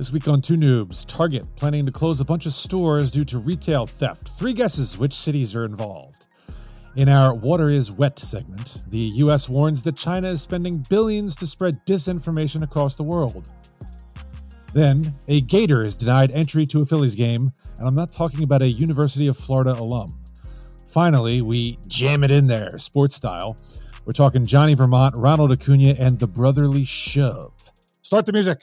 This week on Too Noobs, Target planning to close a bunch of stores due to retail theft. Three guesses which cities are involved. In our Water is Wet segment, the US warns that China is spending billions to spread disinformation across the world. Then, a Gator is denied entry to a Phillies game, and I'm not talking about a University of Florida alum. Finally, we jam it in there, sports style. We're talking Johnny Vermont, Ronald Acuna, and the brotherly shove. Start the music.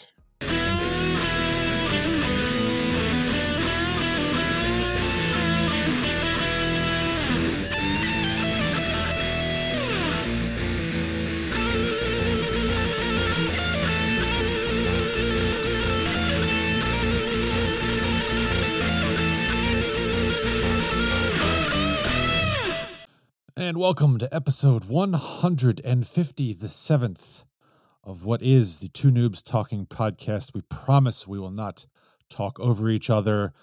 Welcome to episode 150, the seventh of what is the Too Noobs Talking podcast. We promise we will not talk over each other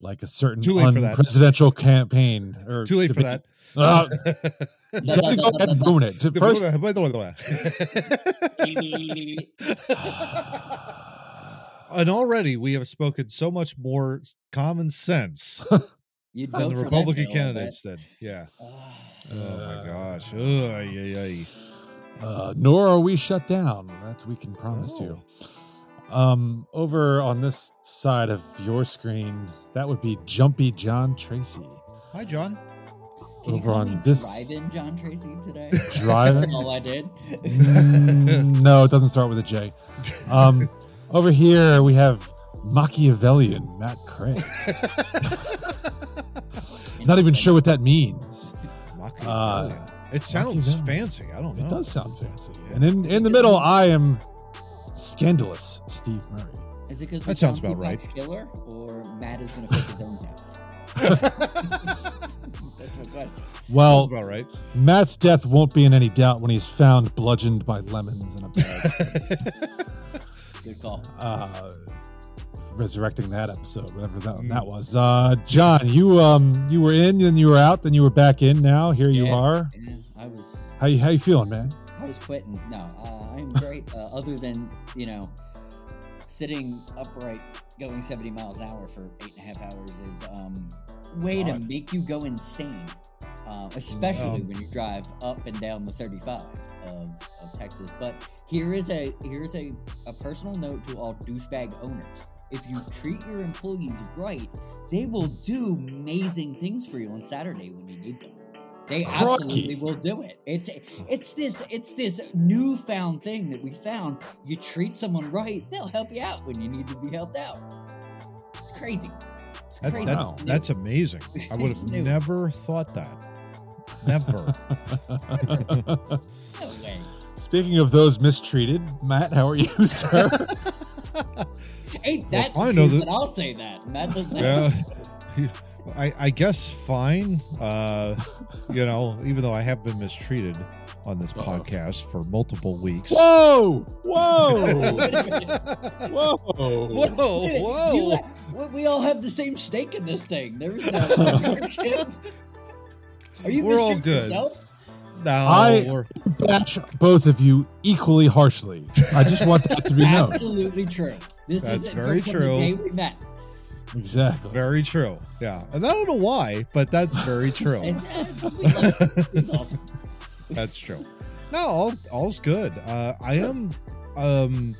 like a certain Too late for that. presidential campaign. Or Too late for that. Uh, you gotta go ahead and ruin it. So First, and already we have spoken so much more common sense You'd than vote the Republican that bill, I candidates did. Yeah. bet. Oh Uh, my gosh. Ugh, ay, ay, ay. uh, nor are we shut down. That we can promise you. Um, over on this side of your screen, that would be Jumpy John Tracy. Hi, John. Can over call on this- drive-in John Tracy today. Driving? That's all I did. Mm, no, it doesn't start with a J. Um, over here we have Machiavellian Matt Craig. Not even sure what that means. Machiavellian. it sounds fancy. I don't know. It does sound fancy. And in, in the middle, I am scandalous Steve Murray. Is it because That sounds about right. Killer or Matt is going to fake his own death? That's my question. Well, about right. Matt's death won't be in any doubt when he's found bludgeoned by lemons in a bag. Good call. uh, resurrecting that episode, whatever that, Mm. that was. Uh, John, you um you were in, then you were out, then you were back in. Now here you are. Yeah, I was How you how you feeling, man? I was quitting. No, uh, I'm great. Uh, other than you know, sitting upright, going 70 miles an hour for eight and a half hours is um way to make you go insane. Uh, especially Um, when you drive up and down the 35 of, of Texas. But here is a here's a, a personal note to all douchebag owners. If you treat your employees right, they will do amazing things for you on Saturday when you need them. They Crikey. absolutely will do it. It's it's this it's this newfound thing that we found. You treat someone right, they'll help you out when you need to be helped out. It's crazy. It's That- crazy. that's, It's that's amazing. I would have never thought that. Never. no way. Speaking of those mistreated, Matt, how are you, sir? Ain't that I the know truth, that- but I'll say that. Matt doesn't yeah. I, I guess fine. Uh, you know, even though I have been mistreated on this Uh-oh. podcast for multiple weeks. whoa, whoa, whoa! Whoa, Dude, whoa. you- we- we all have the same stake in this thing. There's no ownership. Are you We're all good. yourself? No, I- we're, Bash both of you equally harshly. I just want that to be known. Absolutely true. This That's is very from true. the day we met. Exactly. very true. Yeah. And I don't know why, but that's very true. And, it's, we love it. It's awesome. That's true. No, all, all's good. Uh, I am um,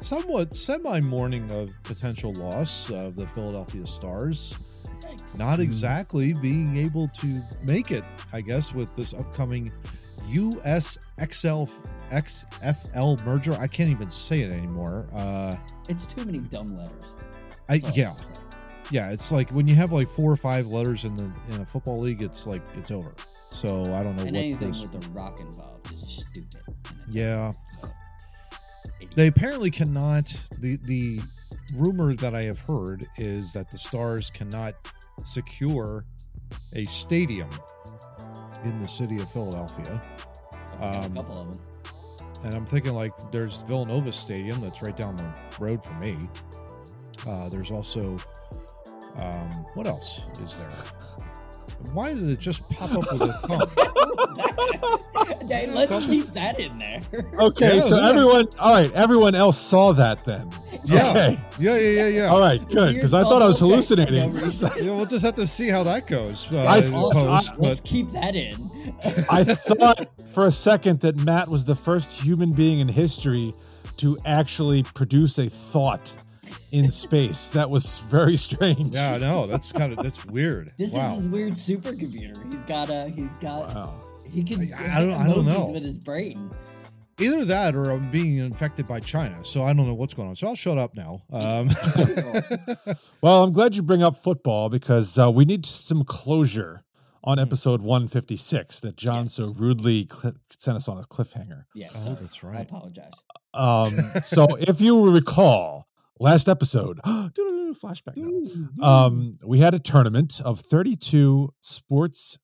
somewhat semi mourning of potential loss of the Philadelphia Stars. Thanks. Not Hmm. exactly being able to make it, I guess, with this upcoming USFL XFL merger. I can't even say it anymore. Uh, It's too many dumb letters. I That's yeah yeah. It's like when you have like four or five letters in the in a football league, it's like it's over. So I don't know And what anything this. with a rock involved is stupid. Yeah. so. They apparently cannot. The the rumor that I have heard is that the Stars cannot secure a stadium in the city of Philadelphia. Um, a couple of them. And I'm thinking like there's Villanova Stadium that's right down the road from me. Uh, there's also um, what else is there? Why did it just pop up with a thumb? Hey, let's Something- keep that in there. Okay, Yeah, so yeah. everyone, all right, everyone else saw that then. Yeah. Okay. Yeah, yeah, yeah, yeah. All right, good, because I thought I was Weird bubble text for no hallucinating. Yeah, we'll just have to see how that goes. Uh, I in thought- post, Let's but keep that in. I thought for a second that Matt was the first human being in history to actually produce a thought in space. That was very strange. yeah, I know that's kind of that's weird. This wow. is his weird supercomputer. He's got a. He's got. Wow. He can. I- I don't- I don't know. with his brain. Either that or I'm being infected by China. So I don't know what's going on. So I'll shut up now. Um, Well, I'm glad you bring up football because uh, we need some closure on Hmm. episode 156 that John Yes. so rudely cl- sent us on a cliffhanger. Yeah. Oh, sorry. that's I apologize. Um, so if you recall, last episode, flashback. now. Um, we had a tournament of 32 sports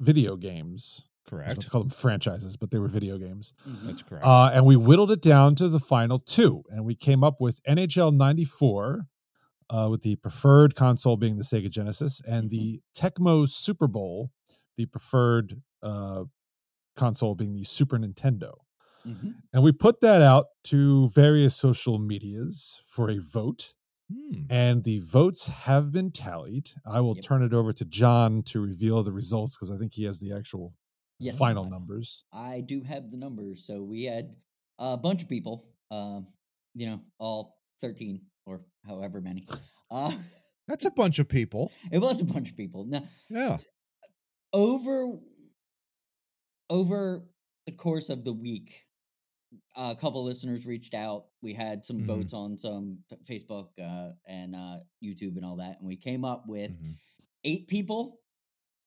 video games. I was about correct. call them franchises, but they were video games. Mhm. That's correct. Uh, and we whittled it down to the final two, and we came up with NHL '94, uh, with the preferred console being the Sega Genesis, and the Tecmo Super Bowl, the preferred uh, console being the Super Nintendo. Mhm. And we put that out to various social medias for a vote, Hmm. and the votes have been tallied. I will Yep. turn it over to John to reveal the results because I think he has the actual Yes, final I- numbers. I do have the numbers. So we had a bunch of people. Um, you know, all thirteen or however many. Uh, That's a bunch of people. it was a bunch of people. Now, Yeah. over over the course of the week a couple listeners reached out we had some Mhm. votes on some facebook uh, and uh, youtube and all that and we came up with Mhm. eight people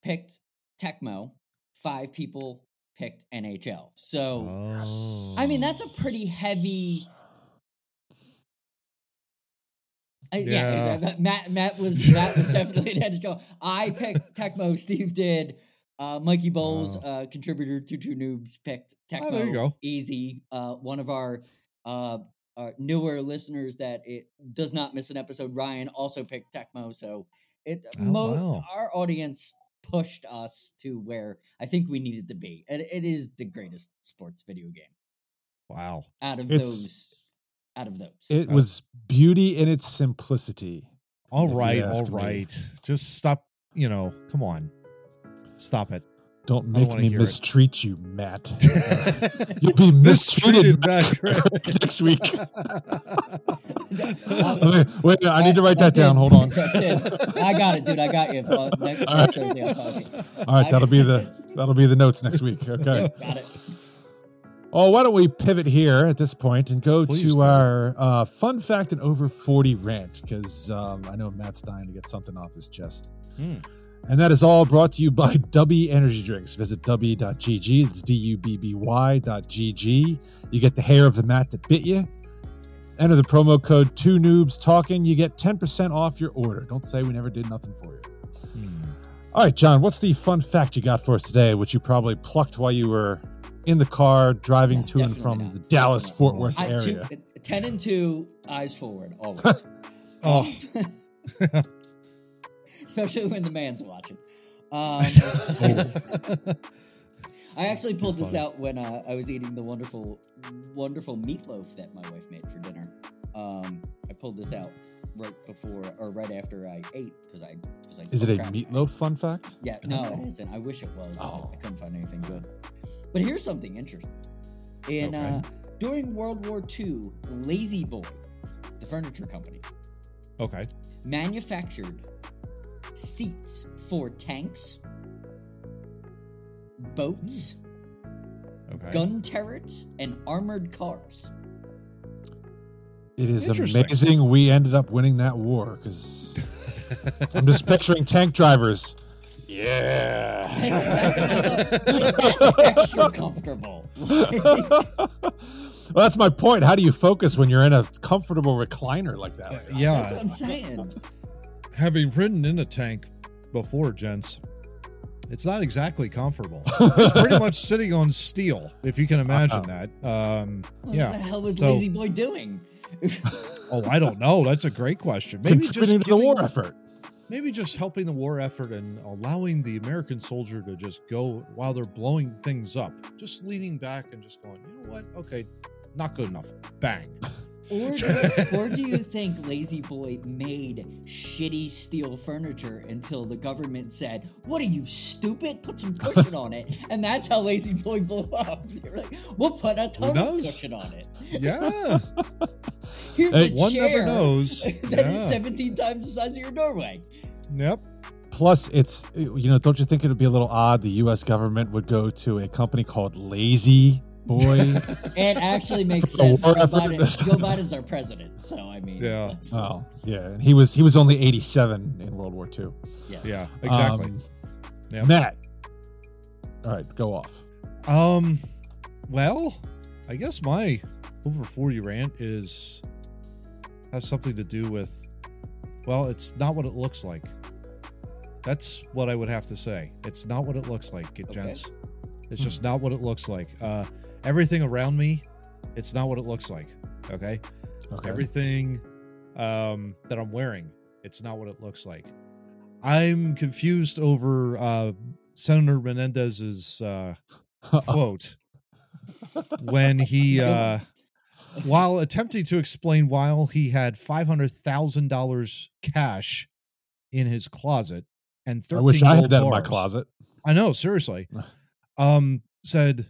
picked tecmo five people picked nhl so Oh. i mean that's a pretty heavy Uh, yeah. Matt. Matt was Matt was definitely an go. I picked Tecmo. Steve did. Uh, Mikey Bowles, Oh. uh, contributor to Too Noobs, picked Tecmo. Oh, there you go. Easy. Uh, one of our uh, our newer listeners that it does not miss an episode. Ryan also picked Tecmo. So it Oh, mo- wow. our audience pushed us to where I think we needed to be. And it is the greatest sports video game Wow. out of It's- those. Out of those. It Uh, was beauty in its simplicity. All If you right. ask me. Just stop. You know, come on. Stop it. Don't don't make me hear it. mistreat you, Matt. You'll be mistreated back next week. Okay, Wait, I need to write that That's down. it. Hold on. That's it. I got it, dude. I got you. Next, All next right. Thursday, I'll talk to you. All right, that'll be the that'll be the notes next week. Okay. Got it. Oh, why don't we pivot here at this point and go Please to do. our uh, fun fact and over 40 rant because um, I know Matt's dying to get something off his chest. Hmm. And that is all brought to you by Dubby Energy Drinks. Visit dubby.gg. It's D U B B Y dot GG. You get the hair of the mat that bit you. Enter the promo code Too Noobs Talking. You get 10% off your order. Don't say we never did nothing for you. Hmm. All right, John, what's the fun fact you got for us today, which you probably plucked while you were in the car driving Yeah, to and from not. the Dallas Fort not. Worth I, two, area? uh, 10 and 2, eyes forward, always. Oh. Especially when the man's watching. Um, I actually pulled this out when uh, I was eating the wonderful, wonderful meatloaf that my wife made for dinner. Um, I pulled this out right before or right after I ate because I was like, Is it "Oh, a meatloaf fun fact? Yeah, no, Oh. it isn't. I wish it was. Oh. I couldn't find anything good. But here's something interesting. In Okay. uh, during World War II, La-Z-Boy, the furniture company, Okay. manufactured seats for tanks, boats, Okay. gun turrets, and armored cars. It is amazing we ended up winning that war because I'm just picturing tank drivers. Yeah. That's, that's extra comfortable. well, that's my point. How do you focus when you're in a comfortable recliner like that? Uh, That's yeah. what I'm saying. Having ridden in a tank before, gents, it's not exactly comfortable. It's pretty much sitting on steel, if you can imagine that. Um, What the hell was So- La-Z-Boy doing? Oh, I don't know. That's a great question. Maybe just Contributing to the war effort. maybe just helping the war effort and allowing the American soldier to just go while they're blowing things up, just leaning back and just going, you know what? Okay, not good enough. Bang. Or do, or do you think La-Z-Boy made shitty steel furniture until the government said, What are you, stupid? Put some cushion on it. And that's how La-Z-Boy blew up. They're like, We'll put a ton of cushion on it. Yeah, Here's Hey, a one chair never knows. that is Yeah. 17 times the size of your doorway. Yep. Plus, it's you know, don't you think it would be a little odd? The U.S. government would go to a company called Lazy Boy. It actually makes sense. Joe. Biden, Joe Biden's our president, so I mean, Yeah. that's- oh, yeah, and he was he was only eighty-seven in World War II. yes. Yeah, exactly. Um, Yep. Matt, all right, go off. Um, well, I guess my over 40 rant is has something to do with well, it's not what it looks like. That's what I would have to say. It's not what it looks like, Okay. gents. It's just not what it looks like. Uh everything around me, it's not what it looks like. Okay? Okay. Everything um that I'm wearing, it's not what it looks like. I'm confused over uh Senator Menendez's uh quote when he uh while attempting to explain why he had $500,000 cash in his closet and 13 I wish I had that in my closet. I know, seriously. Um said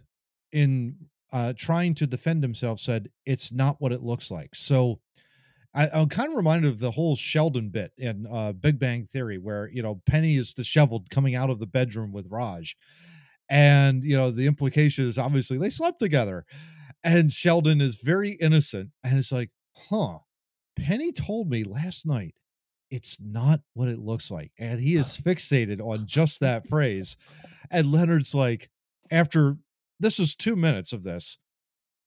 in uh trying to defend himself said it's not what it looks like. So I, I'm kind of reminded of the whole Sheldon bit in uh, Big Bang Theory, where you know Penny is disheveled coming out of the bedroom with Raj, and you know the implication is obviously they slept together, and Sheldon is very innocent, and it's like, huh, Penny told me last night it's not what it looks like, and he is fixated on just that phrase, and Leonard's like, after this is two minutes of this,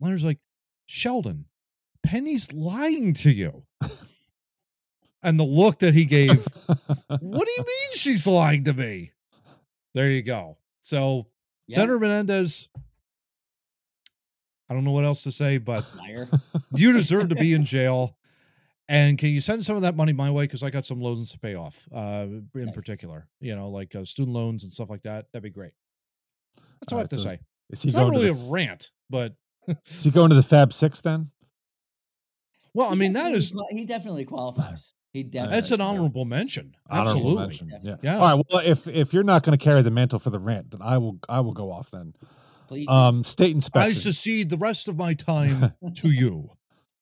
Leonard's like, Sheldon, Penny's lying to you. and the look that he gave, what do you mean she's lying to me? There you go. So, Yeah, Senator Menendez, I don't know what else to say, but liar. you deserve to be in jail. And can you send some of that money my way? Because I got some loans to pay off, uh, in Nice. particular, you know, like uh, student loans and stuff like that. That'd be great. That's all I Alright, have to so say. Is he It's not going really to a rant, but is he going to the Fab Six then? well, I mean, that definitely is qua- he definitely qualifies. He definitely. that's an honorable mention. Honorable Absolutely. mention, Yeah. Yeah. All right. Well, if if you're not going to carry the mantle for the rant, then I will. I will go off then. Please. do. Um, state I inspection. secede the rest of my time to you.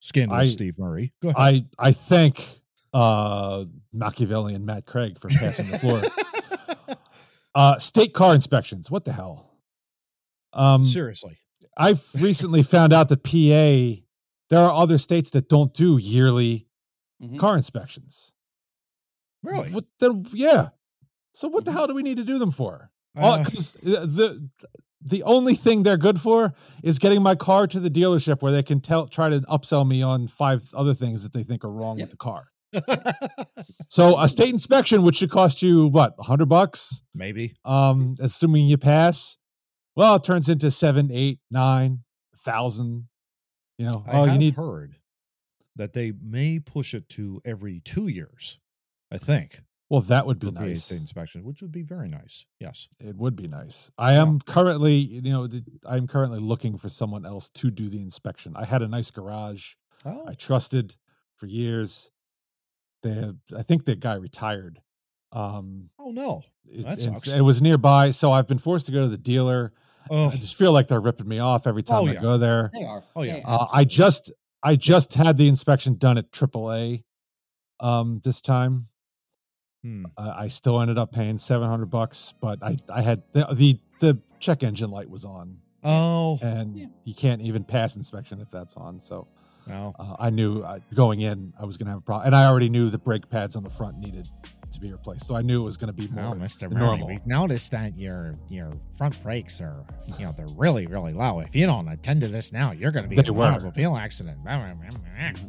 Scandalous I- Steve Murray. Go ahead. I I thank uh Machiavellian Matt Craig for passing the floor. Uh, state car inspections. What the hell? Um, Seriously. I've recently found out that PA. There are other states that don't do yearly Mhm. car inspections. Really? What the? Yeah. So what the Mhm. hell do we need to do them for? Uh, the the only thing they're good for is getting my car to the dealership where they can tell try to upsell me on five other things that they think are wrong Yep. with the car. So a state inspection, which should cost you what, a hundred bucks, Maybe. um, assuming you pass. Well, it turns into seven, eight, nine thousand. You know, I oh, have you need heard that they may push it to every two years. I think well, that would be PA nice. inspection, which would be very nice. Yes. It would be nice. I Yeah. am currently, you know, I'm currently looking for someone else to do the inspection. I had a nice garage. Oh, I trusted for years. They, have, I think the guy retired. Um, oh no. it, That sucks. it was nearby, so I've been forced to go to the dealer. Oh, I just feel like they're ripping me off every time Oh, I yeah. go there. They are. Oh, yeah. Uh, I just, I just had the inspection done at AAA. Um, this time, hmm. uh, I still ended up paying seven hundred bucks, but I, I had the, the the check engine light was on, oh, and Yeah. you can't even pass inspection if that's on. So no. uh, I knew uh, going in I was going to have a problem, and I already knew the brake pads on the front needed to be replaced. So I knew it was going to be more Well, Mr. than Murray, normal. we've noticed that your your front brakes are, you know, they're really, really low. If you don't attend to this now, you're going to be They in an were. automobile accident.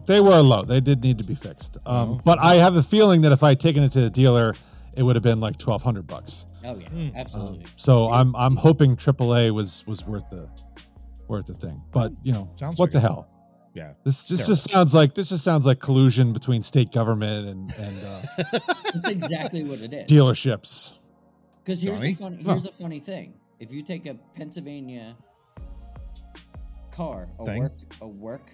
They were low; they did need to be fixed. Um, Oh. But I have a feeling that if I had taken it to the dealer, it would have been like twelve hundred bucks. Oh yeah, Mm. Um, absolutely. so I'm I'm hoping AAA was was worth the worth the thing. But you know Sounds what like the it. hell? Yeah. This this Terrible. just sounds like this just sounds like collusion between state government and and uh, That's exactly what it is. dealerships. Because here's Johnny? a funny here's a funny thing. If you take a Pennsylvania car, a Thing. work a work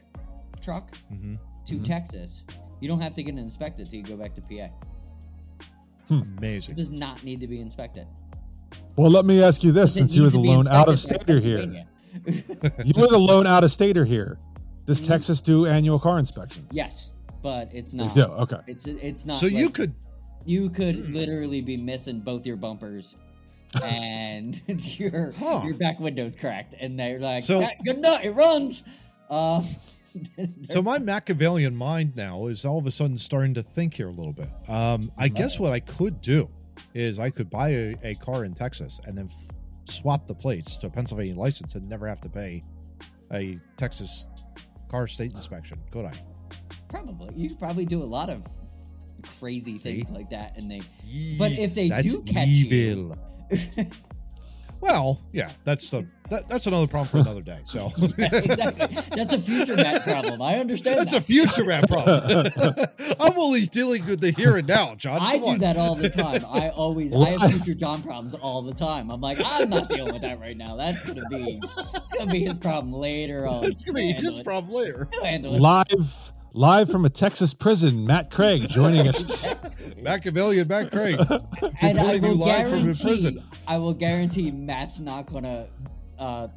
truck hmm to Mhm. Texas, you don't have to get it inspected till you go back to PA. It Amazing. does not need to be inspected. Well, let me ask you this: since you were the lone out of inspected by stater here, you were the lone out of stater here. Does Mhm. Texas do annual car inspections? yes, but it's not. they not. do. Okay. It's it's not. So you could you could Hmm. literally be missing both your bumpers and your Huh. your back window's cracked, and they're like, So- "Ah, "Good enough, it runs." Um, So my Machiavellian mind now is all of a sudden starting to think here a little bit. Um, I guess what I could do is I could buy a, a car in Texas and then f- swap the plates to a Pennsylvania license and never have to pay a Texas car state inspection, could I? probably you could probably do a lot of crazy things See? like that, and they. But if they do catch you- evil. Well, yeah, that's the that, that's another problem for another day. So Yeah, exactly. That's a future Matt problem. I understand. that's a future rap problem. I'm only dealing with the here and now, John. I do on. that all the time. I always I have future John problems all the time. I'm like, I'm not dealing with that right now. That's gonna be it's gonna be his problem later on. It's gonna be his it. problem later. He'll handle it. Live live from a Texas prison, Matt Craig joining us. Machiavellian Matt Craig. and I Reporting you will live from guarantee, prison. I will guarantee Matt's not gonna uh,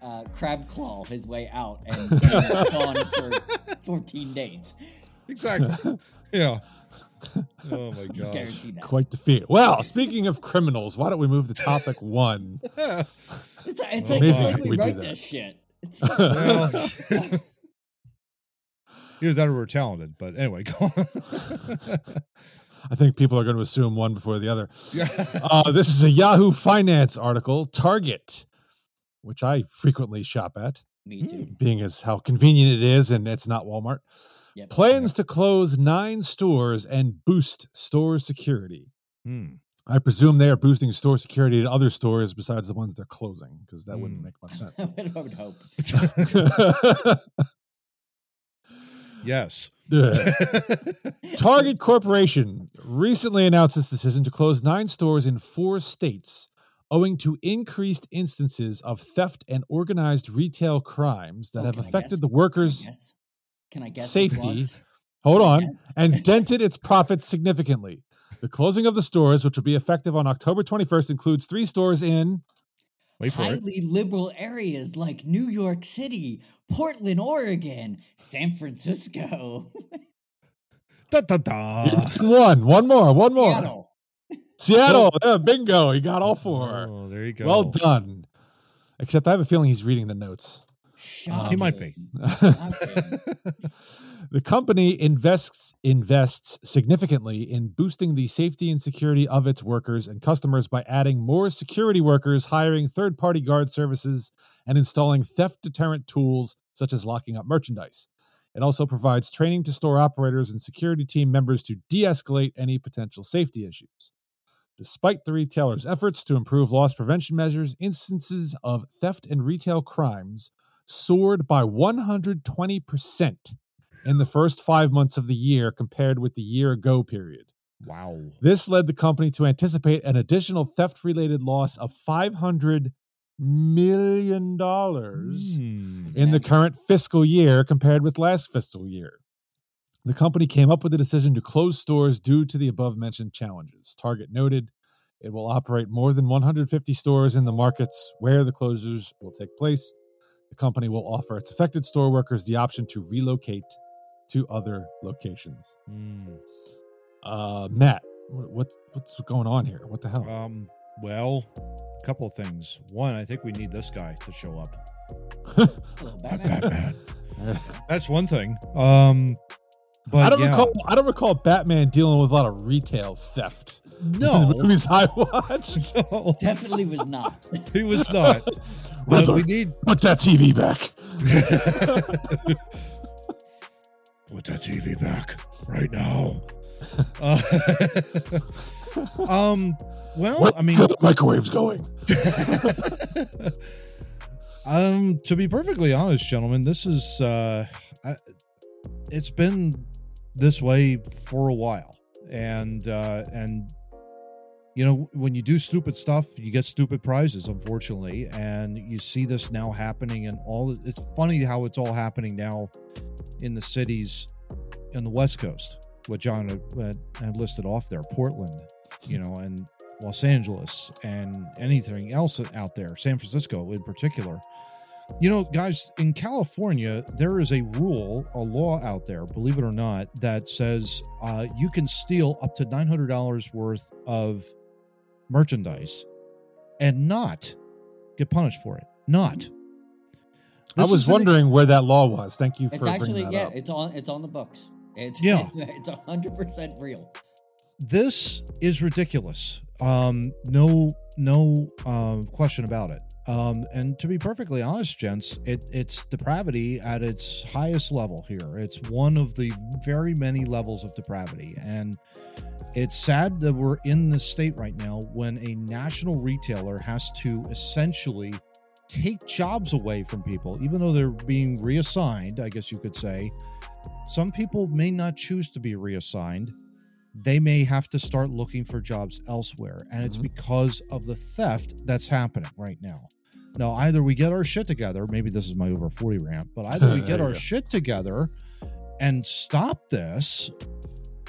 uh, crab claw his way out and be gone for 14 days. Exactly. Yeah. Oh my god. guarantee that. Quite the feat. Well, speaking of criminals, why don't we move to topic one? It's, it's like, it's like we, we write this shit. It's Well, either that or we're talented, but anyway, go on. I think people are going to assume one before the other. yeah. Uh, this is a Yahoo Finance article. Target, which I frequently shop at, me too. being as how convenient it is, and it's not Walmart. Yep. Plans to close nine stores and boost store security. Hmm. I presume they are boosting store security at other stores besides the ones they're closing, because that wouldn't Hmm. make much sense. I would hope. Yes. Target Corporation recently announced its decision to close nine stores in four states owing to increased instances of theft and organized retail crimes that Oh, have affected the workers' Yes. Can I guess? Safety. Hold Can on and dented its profits significantly. The closing of the stores, which will be effective on October 21st, includes three stores in Wait for it. highly liberal areas like New York City, Portland, Oregon, San Francisco, Da, da, da. one, one more, one more. Seattle. Seattle. Yeah, bingo. He got all four. Oh, there you go. Well done. Except I have a feeling he's reading the notes. He might be. The company invests invests significantly in boosting the safety and security of its workers and customers by adding more security workers, hiring third-party guard services, and installing theft deterrent tools such as locking up merchandise. It also provides training to store operators and security team members to de-escalate any potential safety issues. Despite the retailer's efforts to improve loss prevention measures, instances of theft and retail crimes soared by 120% in the first five months of the year compared with the year ago period. Wow. This led the company to anticipate an additional theft related loss of $500 million Hmm. in the current fiscal year compared with last fiscal year. The company came up with the decision to close stores due to the above mentioned challenges. Target noted it will operate more than 150 stores in the markets where the closures will take place. The company will offer its affected store workers the option to relocate to other locations. Hmm. Uh, Matt, wh- what what's going on here? What the hell? Um. Well, a couple of things. One, I think we need this guy to show up. Hello, Batman. That's one thing. Um. But I don't yeah, recall. I don't recall Batman dealing with a lot of retail theft. in No, the movies I watched. no, Definitely was not. he was not. Riddler, But we need put that TV back. Put that TV back right now. Uh, um. Well, Where I mean, the microwave's going. um, to be perfectly honest, gentlemen, this is uh, I, it's been this way for a while, and uh, and you know when you do stupid stuff, you get stupid prizes, unfortunately, and you see this now happening and all. It's funny how it's all happening now in the cities in the West Coast. What John had, had listed off there, Portland, you know, and Los Angeles, and anything else out there, San Francisco in particular. You know, guys, in California, there is a rule, a law out there, believe it or not, that says uh, you can steal up to $900 worth of merchandise and not get punished for it. Not. I was is an- wondering where that law was. Thank you for It's actually bringing that yeah, up. it's on it's on the books. It's Yeah. it's a hundred percent real. this is ridiculous. Um, no, no um, question about it. Um, and to be perfectly honest, gents, it, it's depravity at its highest level here. It's one of the very many levels of depravity, and it's sad that we're in this state right now when a national retailer has to essentially take jobs away from people, even though they're being reassigned. I guess you could say. Some people may not choose to be reassigned they may have to start looking for jobs elsewhere. And it's Mhm. because of the theft that's happening right now. Now, either we get our shit together, maybe this is my over 40 rant, but either we get our go. shit together and stop this,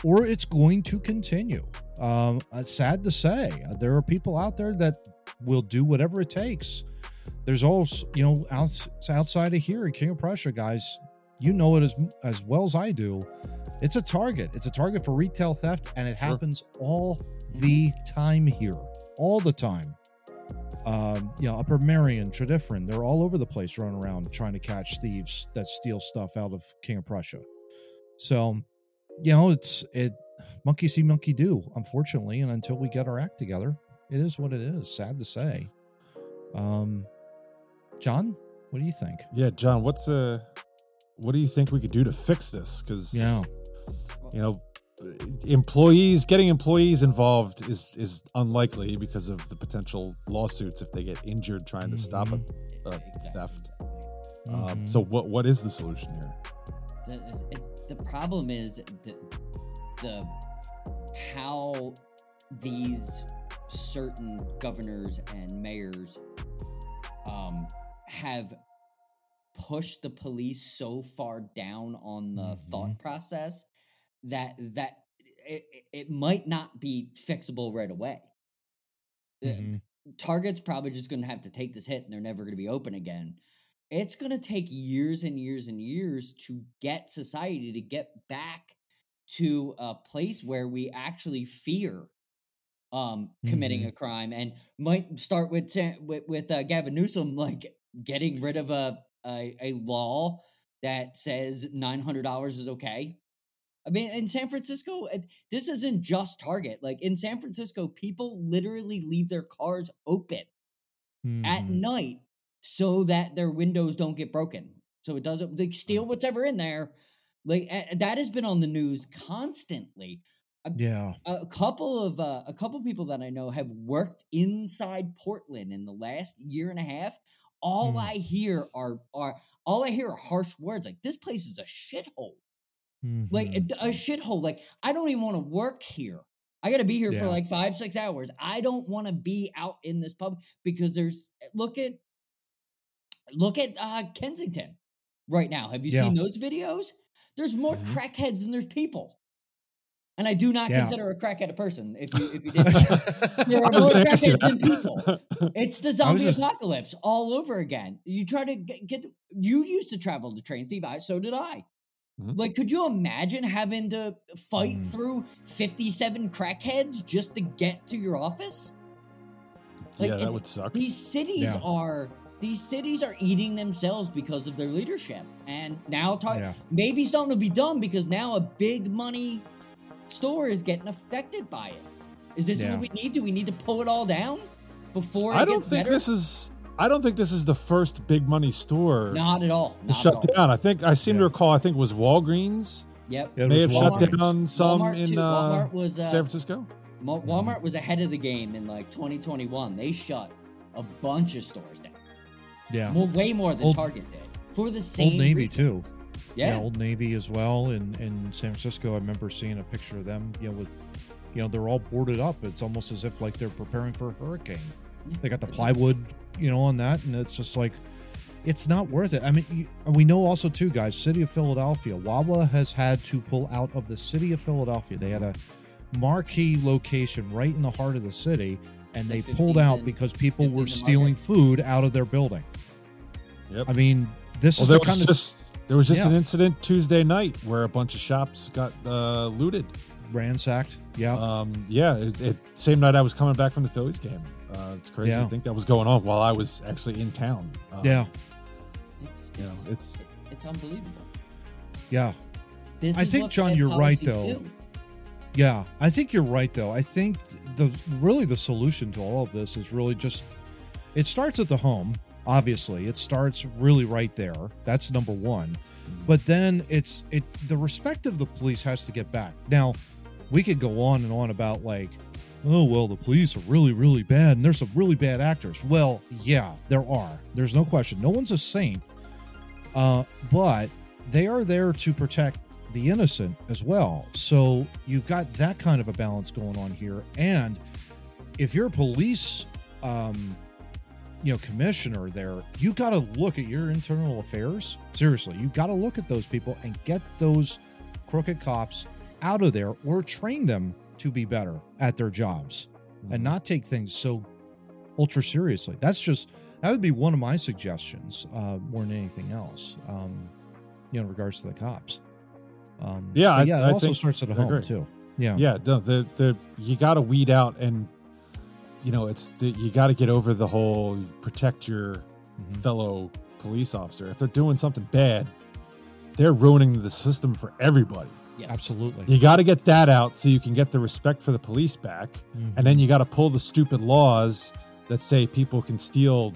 or it's going to continue. Um, it's sad to say, uh, there are people out there that will do whatever it takes. There's also, you know, outs outside of here, King of Prussia, guys, you know it as as well as I do. It's a target. It's a target for retail theft, and it Sure. happens all the time here, all the time. Um, you know, Upper Marion, Tredyffrin, they're all over the place running around trying to catch thieves that steal stuff out of King of Prussia. So, you know, it's it monkey see, monkey do, unfortunately. And until we get our act together, it is what it is. Sad to say. Um, John, what do you think? Yeah, John, what's uh what do you think we could do to fix this? Because Yeah. you know, employees getting employees involved is is unlikely because of the potential lawsuits if they get injured trying to stop a, a Exactly. theft. Mhm. Um, so what what is the solution here? the, it, the problem is the, the how these certain governors and mayors um, have pushed the police so far down on the thought process that that it, it- might not be fixable right away. Uh, Mhm. Target's probably just going to have to take this hit and they're never going to be open again. It's going to take years and years and years to get society to get back to a place where we actually fear um committing a crime and might start with with, with uh, Gavin Newsom like getting rid of a a, a law that says $900 is okay. I mean, in San Francisco, this isn't just Target. Like in San Francisco, people literally leave their cars open at Mhm. night so that their windows don't get broken. So it doesn't like steal whatever in there. Like a- that has been on the news constantly. Yeah. A couple of uh, a couple people that I know have worked inside Portland in the last year and a half. All Mm. I hear are are all I hear are harsh words like this place is a shithole like Mhm. a, a shithole. Like I don't even want to work here. I got to be here for like five, six hours. I don't want to be out in this pub because there's look at look at uh, Kensington right now. Have you Yeah. seen those videos? There's more Mhm. crackheads than there's people. And I do not Yeah. consider a crackhead a person. If you if you didn't, there are more gonna ask you crackheads than people. It's the zombie just- apocalypse all over again. You try to get, get you used to travel to train, Steve. I so did I. Mhm. Like, could you imagine having to fight Mm. through fifty-seven crackheads just to get to your office? Like, yeah, that would suck. These cities Yeah. are these cities are eating themselves because of their leadership, and now tar- Yeah. maybe something will be done because now a big money store is getting affected by it. Is this Yeah. what we need? Do we need to pull it all down before it I don't gets think better? this is. I don't think this is the first big money store Not at all. to shut all. down. I think I seem to recall. I think it was Walgreens Yep. Yeah, it may was have shut down some Walmart in uh, Walmart was uh, San Francisco. Walmart was ahead of the game in like 2021. They shut a bunch of stores down. Yeah. More, way more than Old- Target did for the same Old Navy reason. too. Yeah. know, Old Navy as well in in San Francisco. I remember seeing a picture of them, you know, with you know they're all boarded up. It's almost as if like they're preparing for a hurricane. They got the plywood, you know, on that, and it's just like it's not worth it. I mean, you, and we know also too, guys. City of Philadelphia, Wawa has had to pull out of the city of Philadelphia. They had a marquee location right in the heart of the city, and they pulled out because people were stealing food out of their building. Yep. I mean, this Well, is the was kind of just there was just Yeah. an incident Tuesday night where a bunch of shops got uh, looted. ransacked. Yeah, Um, yeah, it, it, same night I was coming back from the Phillies game. Uh, it's crazy Yeah. to think that was going on while I was actually in town. Um, yeah, It's you know, it's, it's it's unbelievable. yeah. This I think, John, you're right, though. do. Yeah, I think you're right though. I think the really the solution to all of this is really just it starts at the home. Obviously, it starts really right there. That's number 1. But then it's it the respect of the police has to get back. Now, we could go on and on about like oh well the police are really really bad and there's some really bad actors. Well, yeah, there are. There's no question. No one's a saint. Uh but they are there to protect the innocent as well. So you've got that kind of a balance going on here. And if you're a police, um, you know, commissioner there, you got to look at your internal affairs. Seriously, you got to look at those people and get those crooked cops out of there or train them to be better at their jobs and not take things so ultra seriously. That's just that would be one of my suggestions uh, more than anything else. Um, you know, in regards to the cops. Um, Yeah, but I- yeah. It I also starts at home agree. too. Yeah, yeah, the, the you got to weed out and you know it's the, you got to get over the whole protect your Mhm. fellow police officer. If they're doing something bad, they're ruining the system for everybody. Yes. absolutely. You got to get that out so you can get the respect for the police back. Mhm. and then you got to pull the stupid laws that say people can steal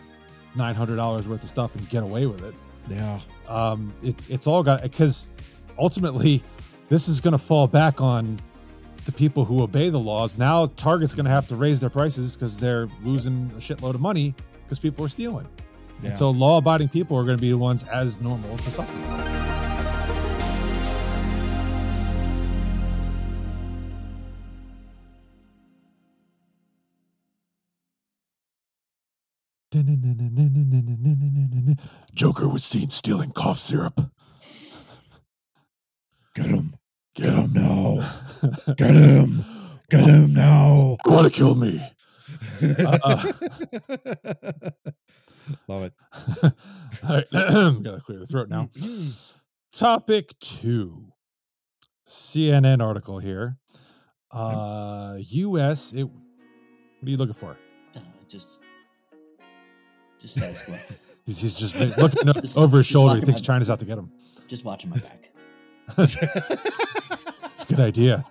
nine hundred dollars worth of stuff and get away with it. yeah, Um, it it's all got because ultimately this is going to fall back on the people who obey the laws. Now Target's going to have to raise their prices because they're losing a shitload of money because people are stealing. yeah. And so law-abiding people are going to be the ones as normal to suffer. Joker was seen stealing cough syrup. get him, get him now, get him, get him now. You want to kill me? Uh, Love it. All right, gotta clear the throat now. Topic two CNN article here. Uh, U.S. It, what are you looking for? Uh, just, just status quo. He's, he's just been looking Just- over his shoulder. He thinks my- China's out to get him. just watching my back. Good idea.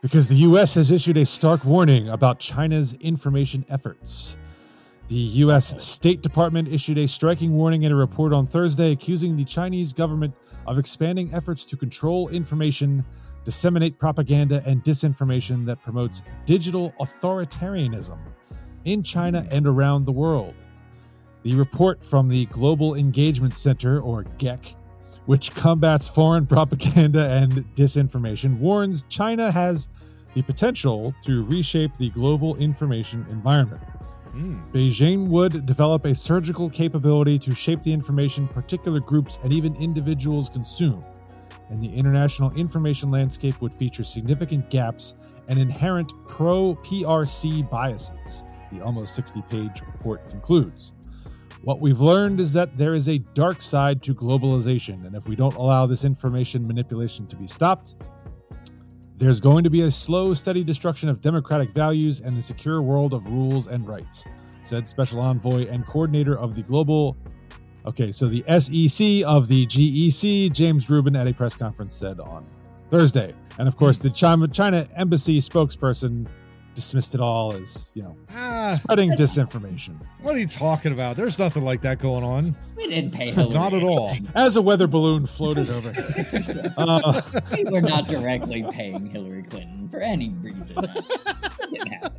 Because the U.S. has issued a stark warning about China's information efforts. The U.S. State Department issued a striking warning in a report on Thursday accusing the Chinese government of expanding efforts to control information, disseminate propaganda, and disinformation that promotes digital authoritarianism in China and around the world. The report from the Global Engagement Center, or GEC, which combats foreign propaganda and disinformation, warns China has the potential to reshape the global information environment. Mm, Beijing would develop a surgical capability to shape the information particular groups and even individuals consume, and the international information landscape would feature significant gaps and inherent pro PRC biases, the almost 60 page report concludes. What we've learned is that there is a dark side to globalization, and if we don't allow this information manipulation to be stopped, there's going to be a slow, steady destruction of democratic values and the secure world of rules and rights, said Special Envoy and Coordinator of the Global. Okay, so the SEC of the GEC, James Rubin, at a press conference said on Thursday. And of course, the China, China embassy spokesperson dismissed it all as, you know, ah, spreading disinformation. what are you talking about? There's nothing like that going on. We didn't pay Hillary. Not at all. As a weather balloon floated over here. Uh, we were not directly paying Hillary Clinton for any reason. That.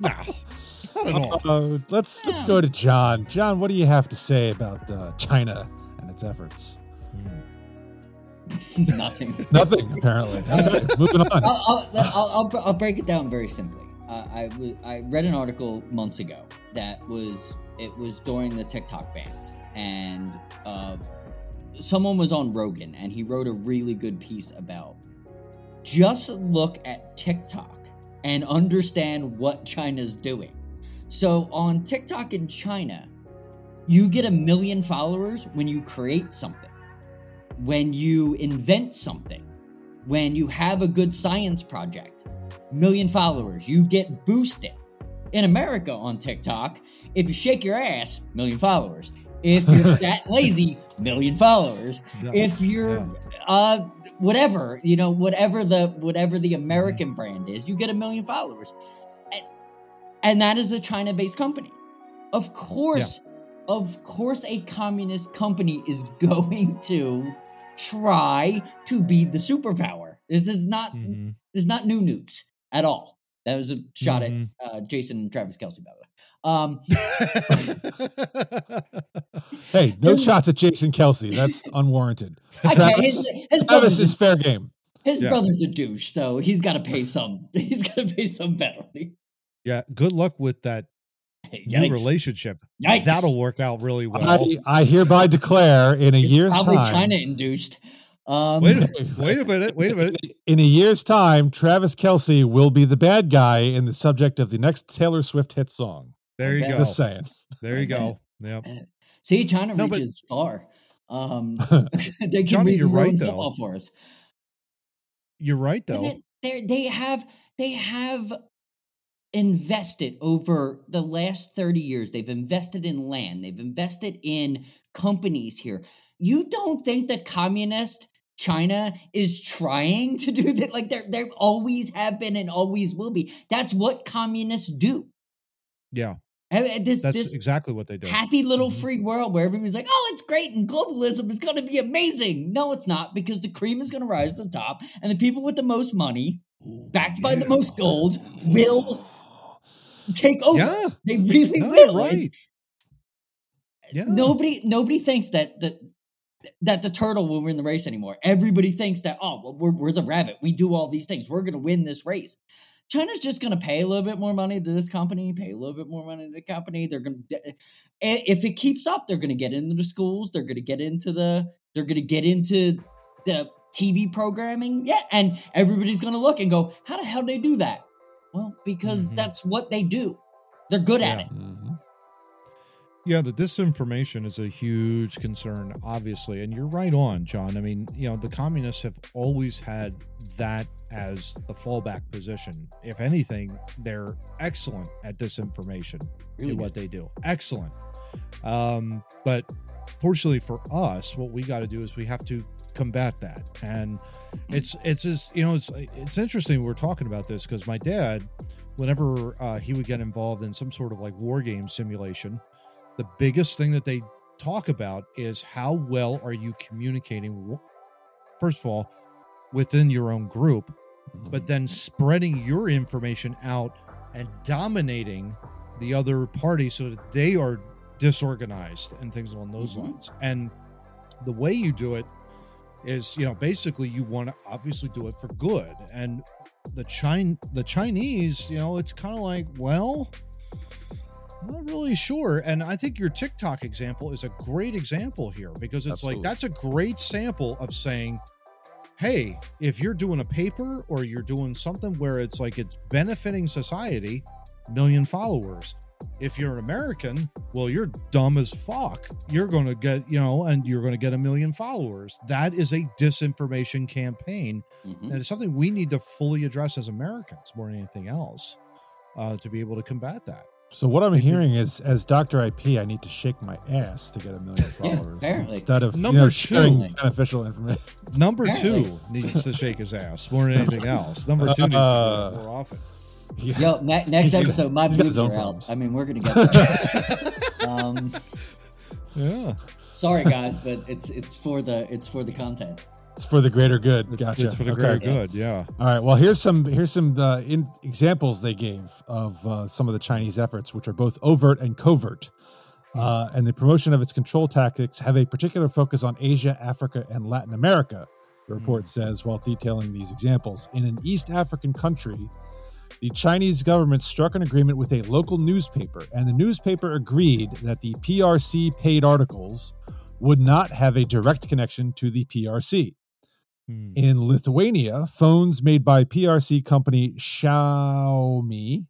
No, not at all. uh, let's let's go to John. John, what do you have to say about uh, China and its efforts? Nothing. Nothing, apparently. Okay, moving on. I'll, I'll, I'll, I'll, I'll break it down very simply. Uh, I w- I read an article months ago that was it was during the TikTok ban, and uh, someone was on Rogan, and he wrote a really good piece about just look at TikTok and understand what China's doing. So on TikTok in China, you get a million followers when you create something, when you invent something, when you have a good science project. Million followers, you get boosted. In America on TikTok, if you shake your ass, million followers. If you're fat lazy, million followers. Yeah. If you're Yeah. uh whatever, you know, whatever the whatever the American brand is, you get a million followers. And, and that is a China-based company. Of course, of course a communist company is going to try to be the superpower. This is not Mhm. this is not new noobs at all. That was a shot Mhm. at uh, Jason and Travis Kelce, by the way. Um, Hey, no Dude. shots at Jason Kelce. That's unwarranted. I. Travis, His, his, Travis is a, fair game. his Yeah. brother's a douche, so he's got to pay some. He's got to pay some penalty. yeah, good luck with that new relationship. Yikes! That'll work out really well. I, I hereby declare in a It's year's probably time. China induced. Um, wait, a, wait a minute. Wait a minute. In a year's time, Travis Kelce will be the bad guy in the subject of the next Taylor Swift hit song. There you go. Just saying. There you go. Yep. See, China No, but- reaches far. Um, they can Johnny, read you're right, ruin though. football for us. You're right though. they, they they have they have invested over the last 30 years. They've invested in land. They've invested in companies here. You don't think the communist china is trying to do that? Like they're they always have been and always will be. That's what communists do. Yeah, And- this that's this exactly what they do. happy little Mhm. free world where everybody's like, oh, it's great and globalism is going to be amazing. No, it's not because the cream is going to rise to the top and the people with the most money, backed by the most gold, will take over. Yeah, They really no, will. right. Yeah. Nobody, nobody thinks that that that the turtle will win the race anymore. Everybody thinks that oh, well, we're we're the rabbit. We do all these things. We're going to win this race. China's just going to pay a little bit more money to this company, pay a little bit more money to the company. They're going to, eh, eh, if it keeps up, they're going to get into the schools. They're going to get into the, they're going to get into the TV programming. Yeah, and everybody's going to look and go, how the hell they do that? Well, because Mhm. that's what they do. They're good at Yeah. it. Mhm. Yeah, the disinformation is a huge concern, obviously. And you're right on, John. I mean, you know, the communists have always had that as the fallback position. If anything, they're excellent at disinformation Really in what they do. Excellent. Um, but fortunately for us, what we got to do is we have to combat that. And it's it's just you know it's it's interesting we're talking about this because my dad, whenever uh, he would get involved in some sort of like war game simulation, the biggest thing that they talk about is how well are you communicating. First of all, within your own group, but then spreading your information out and dominating the other party so that they are disorganized and things along those Mhm. lines. And the way you do it is, you know, basically you want to obviously do it for good. And the Chine the Chinese, you know, it's kind of like, well, I'm not really sure. And I think your TikTok example is a great example here because it's like that's a great sample of saying, hey, if you're doing a paper or you're doing something where it's like it's benefiting society, million followers. If you're an American, well, you're dumb as fuck. You're going to get, you know, and you're going to get a million followers. That is a disinformation campaign. Mhm. And it's something we need to fully address as Americans more than anything else uh, to be able to combat that. So what I'm hearing is, as Doctor IP, I need to shake my ass to get a million followers apparently. instead of Number you know, two. beneficial information. Number Apparently. two needs to shake his ass more than anything else. Number two needs to Uh, do it more often. Yeah. Yo, ne- next He's got- episode, my he's got his boobs own are out. I mean, we're gonna get there. um, Yeah. sorry guys, but it's it's for the it's for the content. It's for the greater good. Gotcha. It's for the Okay. greater good. Yeah. All right. Well, here's some here's some uh, in, examples they gave of uh, some of the Chinese efforts, which are both overt and covert. Uh, and the promotion of its control tactics have a particular focus on Asia, Africa, and Latin America. The report says, while detailing these examples, in an East African country, the Chinese government struck an agreement with a local newspaper, and the newspaper agreed that the PRC paid articles would not have a direct connection to the PRC. Hmm. In Lithuania, phones made by PRC company Xiaomi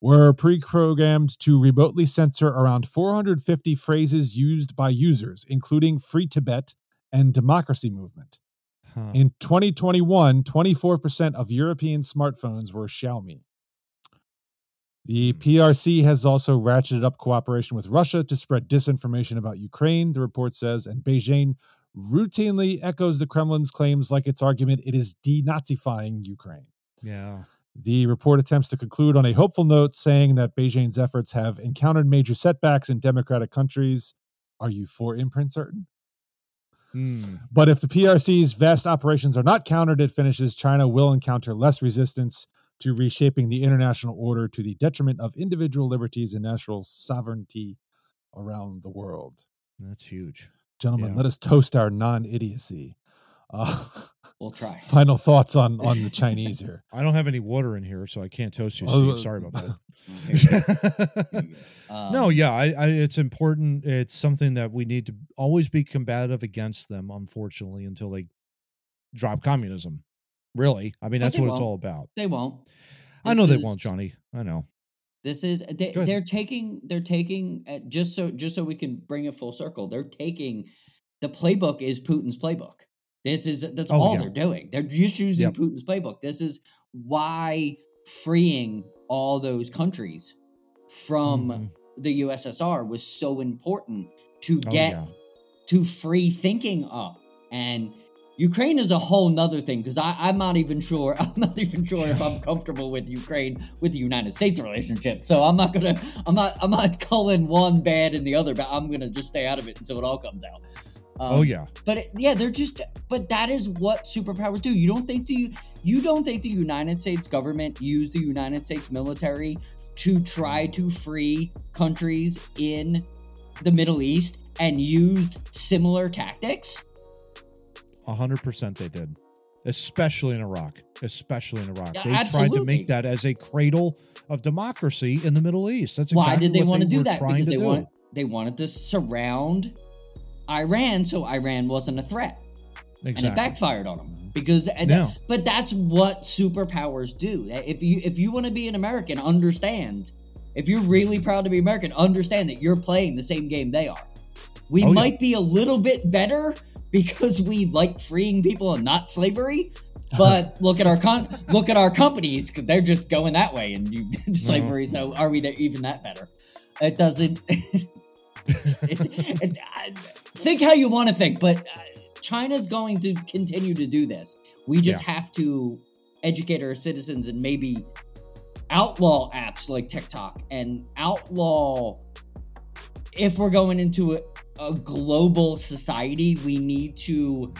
were pre programmed to remotely censor around 450 phrases used by users, including Free Tibet and Democracy Movement. Huh. In 2021, 24% of European smartphones were Xiaomi. The Hmm. PRC has also ratcheted up cooperation with Russia to spread disinformation about Ukraine, the report says, and Beijing routinely echoes the Kremlin's claims like its argument it is denazifying Ukraine. yeah. The report attempts to conclude on a hopeful note, saying that Beijing's efforts have encountered major setbacks in democratic countries. Are you for imprint certain? Hmm. But if the PRC's vast operations are not countered, it finishes, China will encounter less resistance to reshaping the international order to the detriment of individual liberties and national sovereignty around the world. That's huge. Gentlemen, Yeah. let us toast our non idiocy. Uh, We'll try. final thoughts on, on the Chinese here. I don't have any water in here, so I can't toast you, Oh, Steve. uh, Sorry about Here you go. that. Here you go. Um, no, yeah, I, I, it's important. It's something that we need to always be combative against them, unfortunately, until they drop communism. Really, I mean, that's what it's won't. all about. they won't. I know This they won't, Johnny. I know. This is they, they're taking they're taking uh, just so just so we can bring it full circle. They're taking the playbook is Putin's playbook. This is that's Oh, all yeah. they're doing. They're just using Yep. Putin's playbook. This is why freeing all those countries from Mhm. the USSR was so important to Oh, get yeah. to free thinking up. And Ukraine is a whole nother thing because I'm not even sure. I'm not even sure if I'm comfortable with Ukraine with the United States relationship. So I'm not gonna. I'm not. I'm not calling one bad and the other, but I'm gonna just stay out of it until it all comes out. Um, oh yeah. But it, yeah, they're just. But that is what superpowers do. You don't think the you don't think the United States government used the United States military to try to free countries in the Middle East and used similar tactics? A hundred percent they did. Especially in Iraq. Especially in Iraq. They tried to make that as a cradle of democracy in the Middle East. That's Why did they want to do that? Because they do. want they wanted to surround Iran so Iran wasn't a threat. exactly. And it backfired on them. Because Yeah. but that's what superpowers do. If you if you want to be an American, understand. If you're really proud to be American, understand that you're playing the same game they are. We Oh, yeah. might be a little bit better because we like freeing people and not slavery. But look at our con- look at our companies; they're just going that way, and you slavery. So are we that, even that better? It doesn't. it- it- I- think how you want to think, but uh, China's going to continue to do this. We just have to educate our citizens and maybe outlaw apps like TikTok and outlaw. If we're going into a, a global society, we need to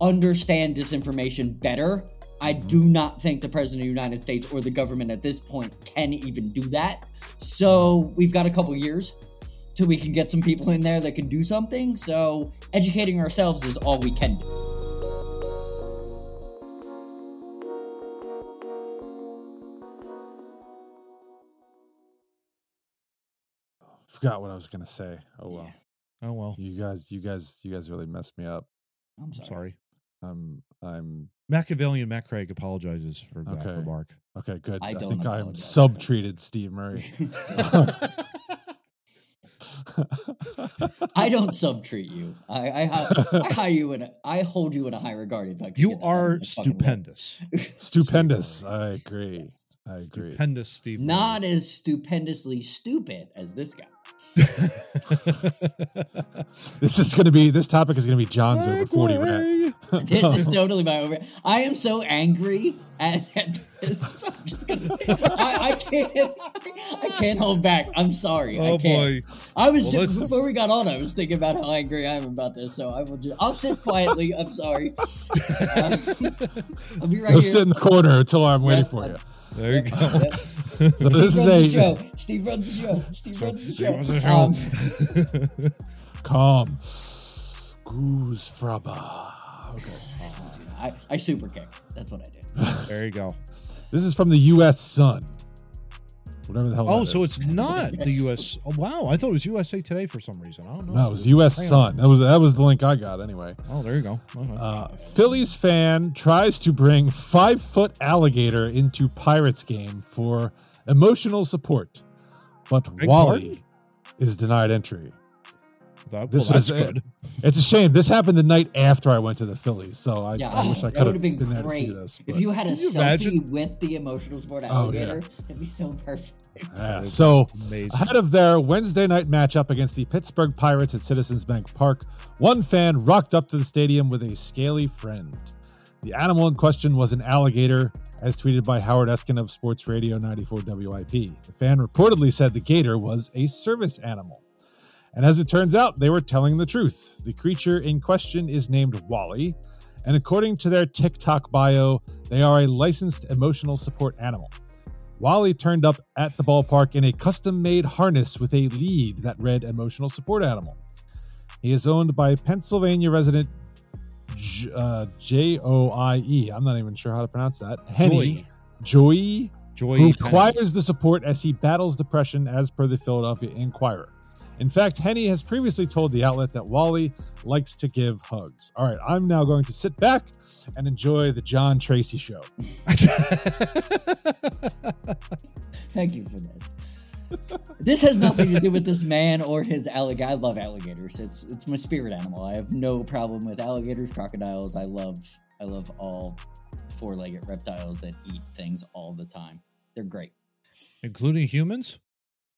understand disinformation better. I do not think the president of the United States or the government at this point can even do that. So we've got a couple years till we can get some people in there that can do something. So educating ourselves is all we can do. Forgot what I was gonna say. Oh well. Yeah. Oh well. You guys, you guys, you guys really messed me up. I'm sorry. Sorry. I'm, I'm Machiavellian Matt Craig apologizes for that Okay. remark. okay. Good. I I, don't think I'm apologize. sub-treated Steve Murray. I don't subtreat you. I I, I, I high you in a, I hold you in a high regard. If I you get that out of are my fucking mouth. stupendous. Stupendous. I agree. Yes. I agree. Stupendous, Steve. Murray. Not as stupendously stupid as this guy. This is going to be. This topic is going to be John's over forty rant. This is totally my over. I am so angry at, at this. I'm gonna, I, I can't. I can't hold back. I'm sorry. I oh can't. boy. I was Well, let's- before we got on. I was thinking about how angry I am about this. So I will just. I'll sit quietly. I'm sorry. Uh, I'll be right Go here. sit in the corner until I'm waiting Yeah, for I'm- you. There you Yep, go. yep. So Steve this runs is the a show. Steve runs the show. Steve runs the Steve show. runs the show. Um, calm. Goose fraba. Okay. I, I super kick. That's what I do. There you go. This is from the U.S. Sun. Whatever the hell. Oh, so is. it's not the U.S. Oh, wow, I thought it was USA Today for some reason. I don't know. no, it was U.S. Hang on. Sun. That was that was the link I got anyway. Oh, there you go. Okay. Uh, Phillies fan tries to bring five foot alligator into Pirates game for emotional support, but Beg Wally pardon? is denied entry. That- this well, that's was- good. It's a shame. This happened the night after I went to the Phillies, so I, Yeah, I wish I could have have been been, there to see this. If you had a Can you selfie imagine? with the emotional sport Oh, yeah. alligator, that'd be so perfect. Yeah, so Amazing. Ahead of their Wednesday night matchup against the Pittsburgh Pirates at Citizens Bank Park, one fan rocked up to the stadium with a scaly friend. The animal in question was an alligator, as tweeted by Howard Eskin of Sports Radio 94 WIP. The fan reportedly said the gator was a service animal. And as it turns out, they were telling the truth. The creature in question is named Wally, and according to their TikTok bio, they are a licensed emotional support animal. Wally turned up at the ballpark in a custom made harness with a lead that read emotional support animal. He is owned by Pennsylvania resident J uh, J-O-I-E. I'm not even sure how to pronounce that. Henney Joy, Joy who requires the support as he battles depression, as per the Philadelphia Inquirer. In fact, Henney has previously told the outlet that Wally likes to give hugs. All right, I'm now going to sit back and enjoy the John Tracy show. Thank you for this. this has nothing to do with this man or his alligator. I love alligators. It's it's my spirit animal. I have no problem with alligators, crocodiles. I love I love all four-legged reptiles that eat things all the time. They're great. Including humans?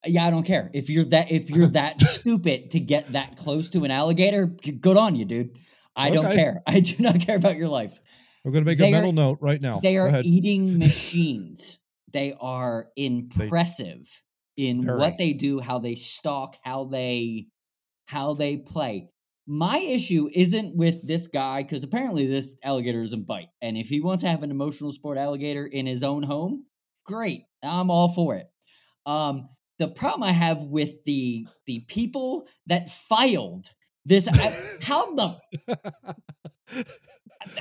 Yeah, I don't care if you're that if you're that stupid to get that close to an alligator. Good on you, dude. I don't care. I do not care about your life. We're going to make They a are- mental note right now. They are eating machines. they are impressive in Very. what they do, how they stalk, how they how they play. My issue isn't with this guy because apparently this alligator doesn't bite, and if he wants to have an emotional sport alligator in his own home, great. I'm all for it. Um, the problem I have with the the people that filed this, I- how the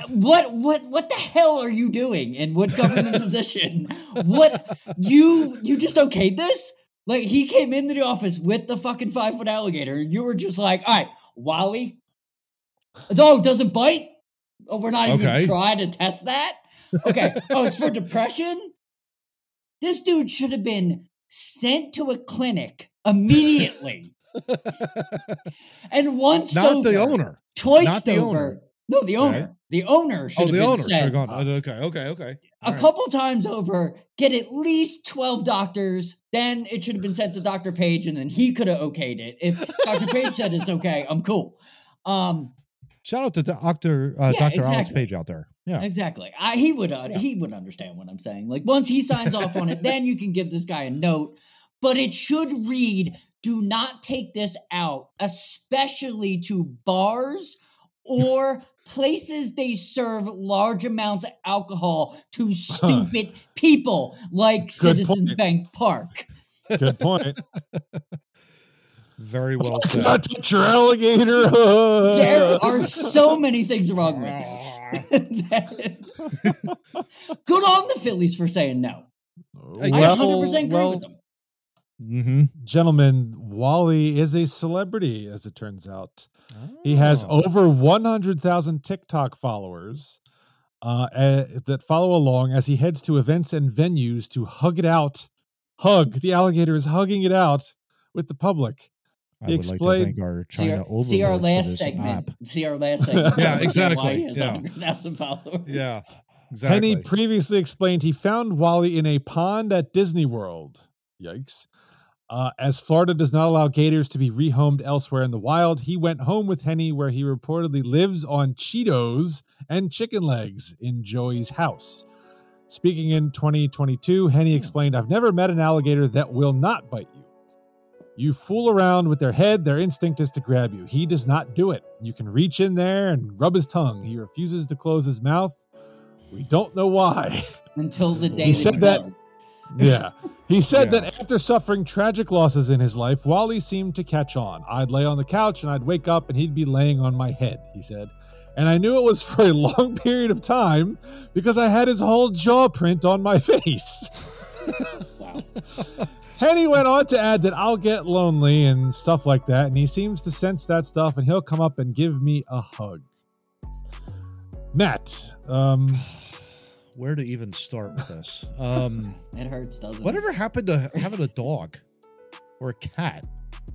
what what what the hell are you doing and what government position? What you you just okayed this? Like he came into the office with the fucking five foot alligator and you were just like all right wally oh doesn't bite. Oh we're not even Okay. trying to test that. Okay. Oh it's for depression? This dude should have been sent to a clinic immediately and once Not the over, owner. twice Not the over. owner. No, the owner. Okay. The owner should Oh, have the been owner. Sent gone. Oh, okay, okay, okay. a All right. couple times over. Get at least twelve doctors. Then it should have been sent to Doctor Page, and then he could have okayed it. If Doctor Page said it's okay, I'm cool. Um, Shout out to Doctor uh, Yeah, Doctor Alex. Page out there. Yeah. exactly. I, he would. Uh, He would understand what I'm saying. Like once he signs off on it, then you can give this guy a note. But it should read: Do not take this out, especially to bars or places they serve large amounts of alcohol to stupid people like Citizens point. Bank Park. Good point. Very well Do said. not touch your alligator. There are so many things wrong with this. Good on the Phillies for saying no. I Well, 100% agree well, with them. Mm-hmm. Gentlemen, Wally is a celebrity, as it turns out. He has Oh. over 100,000 TikTok followers uh, eh, that follow along as he heads to events and venues to hug it out. Hug. The alligator is hugging it out with the public. I He would like to thank our See our, see our last segment. app. See our last segment. Yeah, Why exactly, he has yeah. 100,000 followers. Yeah, exactly. Henney previously explained he found Wally in a pond at Disney World. Yikes. Uh, as Florida does not allow gators to be rehomed elsewhere in the wild, he went home with Henney, where he reportedly lives on Cheetos and chicken legs in Joey's house. Speaking in 2022, Henney explained, I've never met an alligator that will not bite you. You fool around with their head, their instinct is to grab you. He does not do it. You can reach in there and rub his tongue. He refuses to close his mouth. We don't know why. Until the day He that said that- does. Yeah. He said Yeah. that after suffering tragic losses in his life, Wally seemed to catch on. I'd lay on the couch and I'd wake up and he'd be laying on my head, he said. and I knew it was for a long period of time because I had his whole jaw print on my face. Wow. Henney went on to add that I'll get lonely and stuff like that, and he seems to sense that stuff, and he'll come up and give me a hug. Matt, um, Where to even start with this? Um, It hurts, doesn't it? whatever happened to having a dog or a cat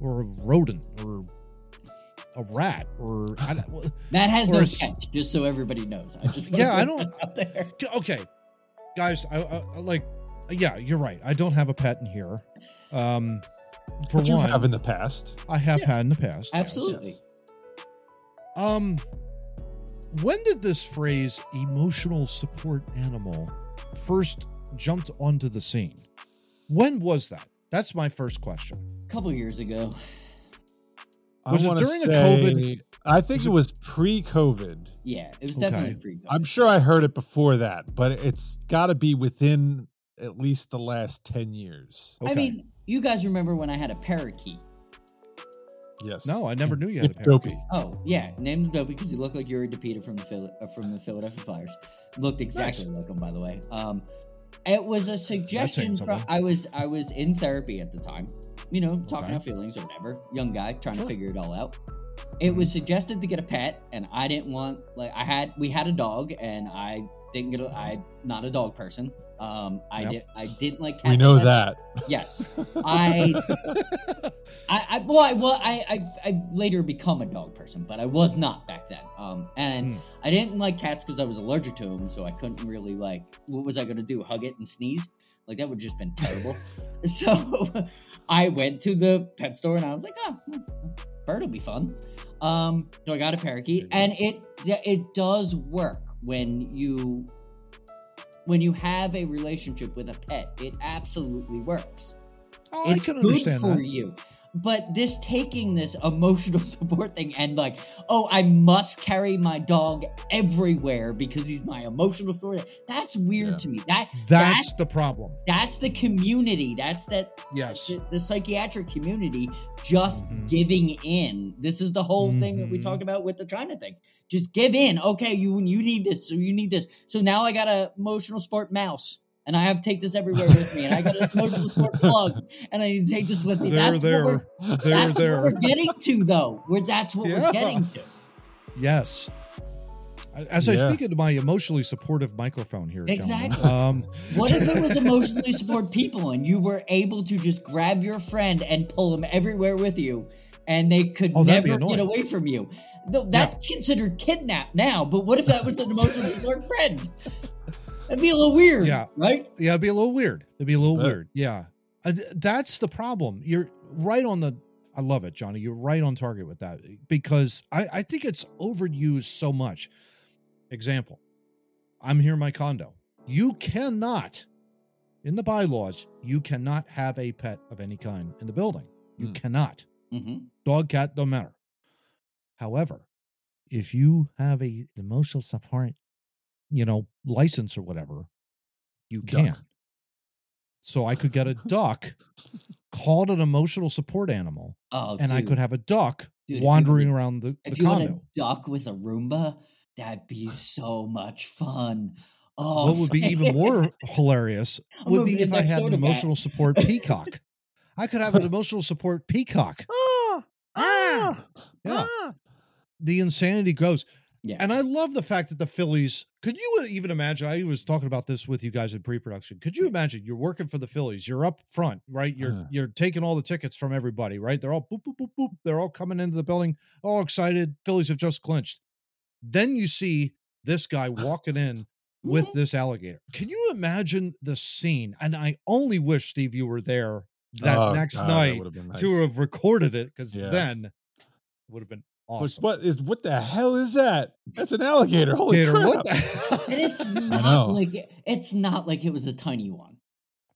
or a rodent or a rat or I don't, That has or no a s- catch, just so everybody knows. I just Yeah, I don't- put out there. okay, guys, I, I, I like. Yeah, you're right. I don't have a pet in here. Um, for what you one, have in the past. I have Yeah. had in the past. yes. Absolutely. Um, when did this phrase "emotional support animal" first jumped onto the scene? When was that? That's my first question. A couple years ago. Was I it wanna during the say- COVID? I think it it- was pre-COVID. Yeah, it was Okay. definitely pre I'm sure I heard it before that, but it's got to be within at least the last 10 years. I mean, you guys remember when I had a parakeet? Yes. no, I never knew you had a parakeet. Oh, yeah, named him Dopey because he looked like Yuri DePita from the Phil- uh, from the Philadelphia Flyers. Looked exactly like him, by the way. Um, it was a suggestion from. I was I was in therapy at the time. You know, talking Okay. about feelings or whatever. Young guy trying Sure. to figure it all out. It was suggested to get a pet, and I didn't want like I had we had a dog, and I didn't get a I not a dog person. Um, I Yep. did I didn't like cats. we know that. Yes, I I, I well, I, well, I, I, I've later become a dog person, but I was not back then. Um, and Hmm. I didn't like cats because I was allergic to them, so I couldn't really like. What was I gonna do? Hug it and sneeze? Like that would just been terrible. so I went to the pet store and I was like, oh, bird will be fun. Um, so I got a parakeet, and it it does work when you when you have a relationship with a pet. It absolutely works Oh, I it's can good understand for that. you. But this taking this emotional support thing and like, oh, I must carry my dog everywhere because he's my emotional support. That's weird Yeah. to me. That That's that's the problem. that's the community. That's that Yes. the, the psychiatric community just Mhm. giving in. This is the whole thing that we Mhm. talked about with the China thing. Just give in. Okay, you you need this, so you need this. So now I got a emotional support mouse. And I have to take this everywhere with me, and I got an emotional support plug, and I need to take this with me. There, that's there, what we're, there, that's there. what we're getting to, though. We're that's what Yeah. we're getting to. Yes. As I speak into my emotionally supportive microphone here, Exactly. Um, What if it was emotionally support people, and you were able to just grab your friend and pull them everywhere with you, and they could Oh, never get away from you? No, that's considered kidnap now. But what if that was an emotionally support friend? That'd be a little weird, Yeah. right? yeah, it'd be a little weird. It'd be a little Bet. weird. Yeah. Uh, that's the problem. You're right on the. I love it, Johnny. You're right on target with that because I, I think it's overused so much. Example I'm here in my condo. You cannot, in the bylaws, you cannot have a pet of any kind in the building. You Hmm. cannot. Mm-hmm. dog, cat, don't matter. However, if you have a emotional support, you know, license or whatever, you Duck. can. So I could get a duck called an emotional support animal, Oh, and I could have a duck Dude, if you wandering around the, the If you want condo. a duck with a Roomba, that'd be so much fun. Oh, what would be even more hilarious would be if I had an to Matt. emotional support peacock. I could have an emotional support peacock. Ah, ah, Yeah. ah. The insanity goes. Yeah. And I love the fact that the Phillies. Could you even imagine? I was talking about this with you guys in pre-production. Could you imagine you're working for the Phillies? You're up front, right? You're Uh. you're taking all the tickets from everybody, right? They're all boop boop boop boop. They're all coming into the building, all excited. Phillies have just clinched. Then you see this guy walking in with Mhm. this alligator. Can you imagine the scene? And I only wish Steve you were there that Oh, next God, night would've been to have recorded it because Yeah. then it would have been awesome. What is what the hell is that? That's an alligator. Holy Gator, crap. what the And it's not like it, it's not like it was a tiny one.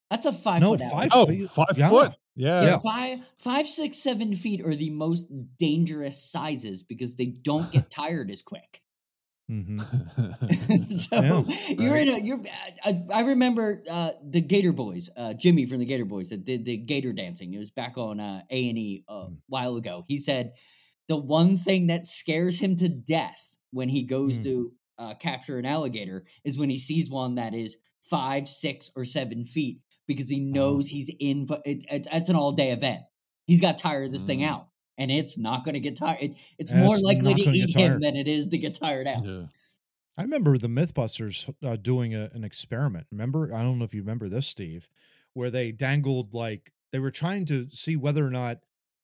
That's a five No, foot five alligator. Oh, feet. five Yeah. foot. Yeah. Yeah. Five, five, six, seven feet are the most dangerous sizes because they don't get tired as quick. Mm-hmm. so Yeah, you're right. in a you're. I, I remember uh, the Gator Boys, uh, Jimmy from the Gator Boys that did the Gator dancing. It was back on uh, A and E a Mm. while ago. He said the one thing that scares him to death when he goes Mm. to uh, capture an alligator is when he sees one that is five, six, or seven feet because he knows he's in. For, it, it, it's an all day event. He's got tired of this thing Mm. out, and it's not going to get tired. It, it's And more it's likely to eat him than it is to get tired out. Yeah. I remember the MythBusters uh, doing a, an experiment. Remember, I don't know if you remember this, Steve, where they dangled like they were trying to see whether or not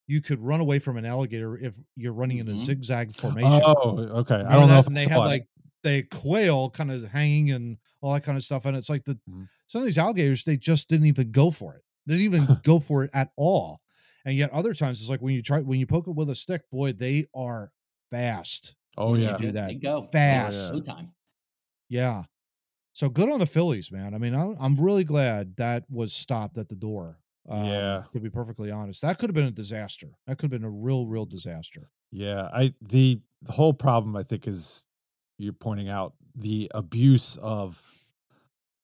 you could run away from an alligator if you're running in a Mhm. zigzag formation. Oh, okay. I don't know if and they saw had like the quail kind of hanging and all that kind of stuff. And it's like the Mhm. some of these alligators, they just didn't even go for it. They didn't even go for it at all. And yet other times it's like when you try when you poke it with a stick, boy, they are fast. oh yeah. do that They go fast. No time. Yeah. So good on the Phillies, man. I mean, I'm, I'm really glad that was stopped at the door. Um, Yeah. To be perfectly honest, that could have been a disaster. That could have been a real, real disaster. Yeah, I the the whole problem I think is you're pointing out the abuse of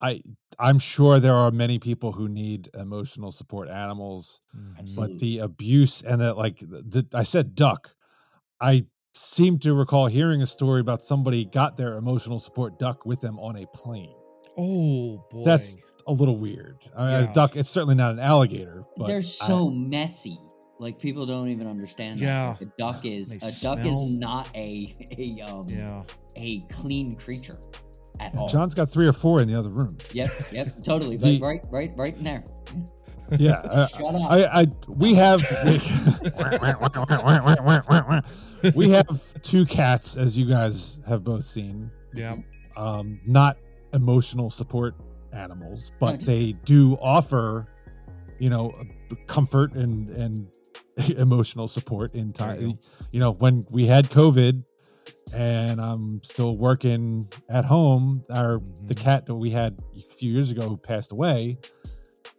I I'm sure there are many people who need emotional support animals. Absolutely. but the abuse and that like the, I said duck. I seem to recall hearing a story about somebody got their emotional support duck with them on a plane. Oh boy. That's a little weird. I mean, Yeah. a duck it's certainly not an alligator, but They're I- so messy. Like people don't even understand. that. Yeah. Like, a duck is They a duck is not a a um yeah. a clean creature at all. John's got 3 or 4 in the other room. Yep, yep, totally. The- But right, right, right in there. Yeah, I- Shut up. I, I we have we have two cats, as you guys have both seen. Yeah. Um, not emotional support animals, but just- they do offer, you know, comfort and and emotional support in There you time. You know, when we had COVID, and I'm still working at home, our the Mhm. cat that we had a few years ago who passed away,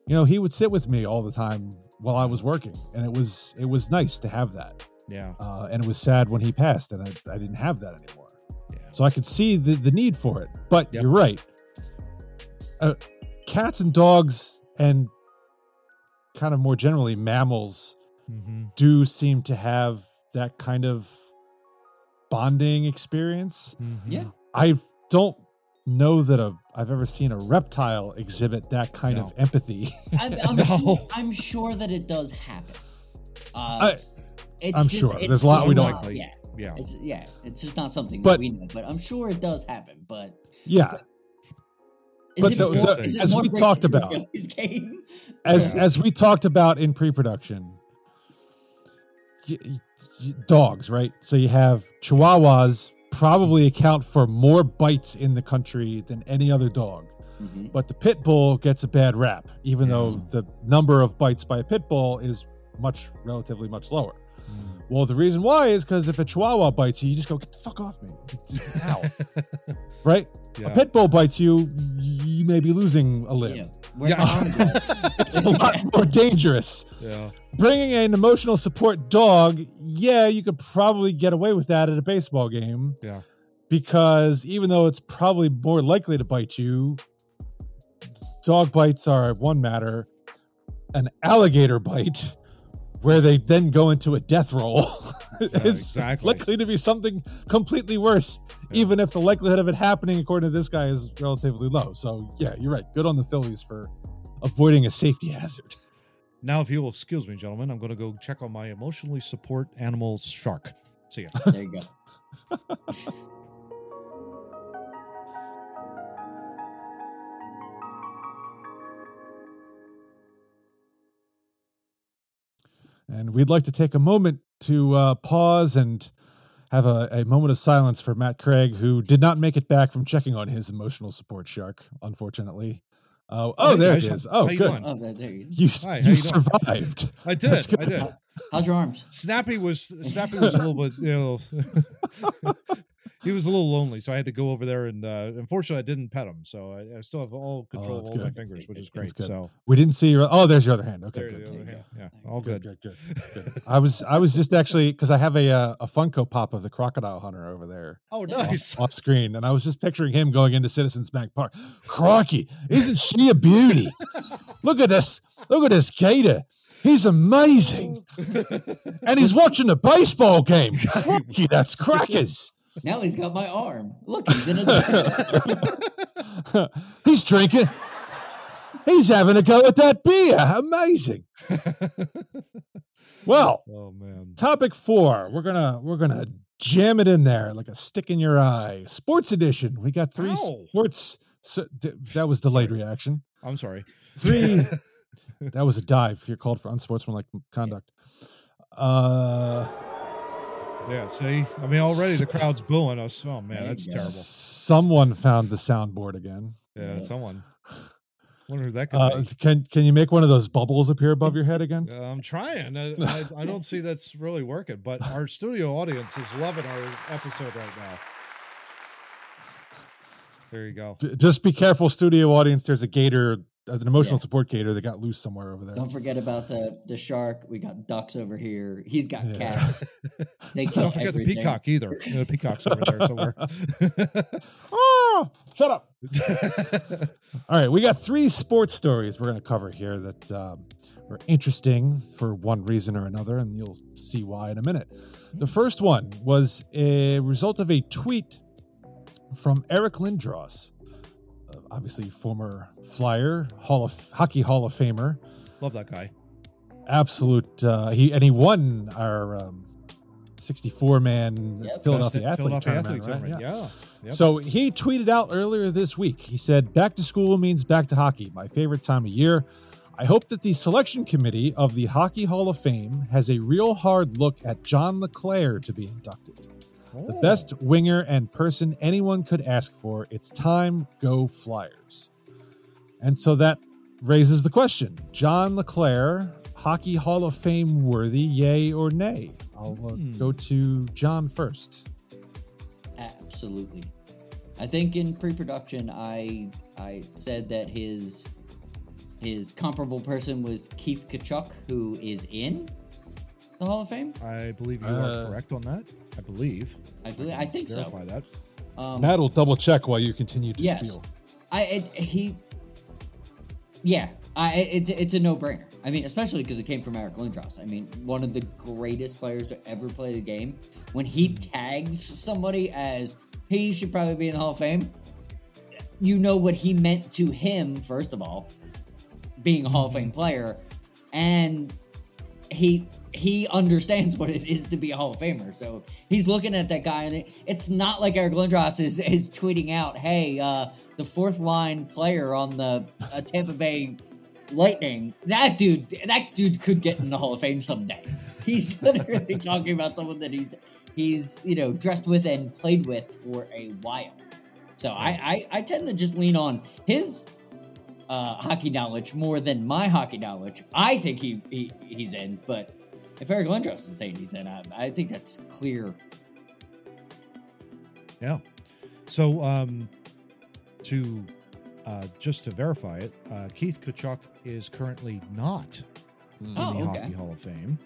you know, he would sit with me all the time while I was working, and it was it was nice to have that. Yeah. Uh, and it was sad when he passed, and I, I didn't have that anymore. Yeah. So I could see the, the need for it. But Yep. you're right. Uh, cats and dogs, and kind of more generally, mammals hmm do seem to have that kind of bonding experience. Yeah. I don't know that a I've ever seen a reptile exhibit that kind No. of empathy. I'm, I'm, No. sure, I'm sure that it does happen. Uh, I- it's I'm just, sure. it's There's a lot we don't- not- Yeah, Yeah. it's yeah, it's just not something But- that we know. But I'm sure it does happen. But yeah, is But it the- more, the- is it as more we talked about- Phillies game? as Yeah. as we talked about in pre-production y- y- dogs right so you have chihuahuas probably account for more bites in the country than any other dog Mhm. but the pit bull gets a bad rap even though the number of bites by a pit bull is much relatively much lower. Well the reason why is because if a chihuahua bites you you just go get the fuck off me ow right yeah. a pit bull bites you you may be losing a limb Yeah, Yeah. my arm go? it's a lot more dangerous yeah. bringing an emotional support dog, yeah, you could probably get away with that at a baseball game. Yeah. Because even though it's probably more likely to bite you, dog bites are one matter. An alligator bite, where they then go into a death roll, is exactly. likely to be something completely worse, Yeah. even if the likelihood of it happening, according to this guy, is relatively low. So, yeah, you're right. Good on the Phillies for avoiding a safety hazard. Now, if you will excuse me, gentlemen, I'm going to go check on my emotionally support animal shark. See ya. There you go. And we'd like to take a moment to uh, pause and have a, a moment of silence for Matt Craig, who did not make it back from checking on his emotional support shark, unfortunately. Uh, oh, Hey, there guys, it is. Oh, you good. doing? Oh, there, there you. You, Hi, you you survived. I did. I did. How's your arms? Snappy was Snappy was a little bit, you know, he was a little lonely, so I had to go over there and uh, unfortunately I didn't pet him, so I, I still have all control of that's all my fingers, which is great. So We didn't see your. Oh, there's your other hand. Okay, there, good. the other There you hand. go. yeah, all good. Good, good, good, good. I was I was just actually because I have a uh, a Funko Pop of the crocodile hunter over there. Oh, Yeah. nice. off screen, and I was just picturing him going into Citizens Bank Park. Crikey, isn't she a beauty? Look at this! Look at this gator. He's amazing, and he's watching a baseball game. Crikey, that's crackers. Now he's got my arm. Look, he's in a. He's drinking. He's having a go at that beer. Amazing. Well, oh man. topic four. We're gonna we're gonna jam it in there like a stick in your eye. Sports edition. We got three Ow. sports. So, d- that was delayed reaction. I'm sorry. Three. that was a dive. You're called for unsportsmanlike conduct. Uh, Yeah, see? I mean already the crowd's booing us. Oh man, that's terrible. someone found the soundboard again. Yeah, Yeah. someone. Wonder who that could Uh, be. can can you make one of those bubbles appear above your head again? Uh, I'm trying. I, I, I don't see that's really working, but our studio audience is loving our episode right now. There you go. Just be careful, studio audience. There's a gator, an emotional Yeah. support gator that got loose somewhere over there. Don't forget about the the shark. We got ducks over here. He's got Yeah. cats. They kill Don't forget everything. the peacock either. The peacock's over there somewhere. Ah, shut up. All right, we got three sports stories we're going to cover here that um, are interesting for one reason or another, and you'll see why in a minute. The first one was a result of a tweet from Eric Lindros, obviously former Flyer, Hall of Hockey Hall of Famer, Love that guy. absolute. Uh, he and he won our um, 64 man Yep. Philadelphia Best Athlete Philadelphia tournament. Athlete right? tournament. Yeah. Yep. So he tweeted out earlier this week. He said, Back to school means back to hockey, my favorite time of year. I hope that the selection committee of the Hockey Hall of Fame has a real hard look at John LeClaire to be inducted. The Oh. best winger and person anyone could ask for. It's time, go Flyers. And so that raises the question John LeClaire, Hockey Hall of Fame worthy, yay or nay? I'll uh, Hmm. go to John first. Absolutely. I think in pre-production, I I said that his his comparable person was Keith Tkachuk, who is in the Hall of Fame. I believe you Uh, are correct on that. I believe. I believe I think so. Verify that. Um, Matt will double check while you continue to Yes. spiel. I it, he, yeah, I it, it's a no brainer. I mean, especially because it came from Eric Lindros. I mean, one of the greatest players to ever play the game. When he tags somebody as, he should probably be in the Hall of Fame," you know what he meant to him. First of all, being a Hall of Fame player, and he he understands what it is to be a Hall of Famer. So he's looking at that guy, and it, it's not like Eric Lindros is is tweeting out, "Hey, uh, the fourth line player on the uh, Tampa Bay Lightning, that dude, that dude could get in the Hall of Fame someday." He's literally talking about someone that he's he's you know dressed with and played with for a while. So I, I I tend to just lean on his uh, hockey knowledge more than my hockey knowledge. I think he, he he's in, but if Eric Lindros is saying he's in, I, I think that's clear. Yeah. So um to uh just to verify it, uh Keith Tkachuk is currently not in Oh, the okay. Hockey Hall of Fame.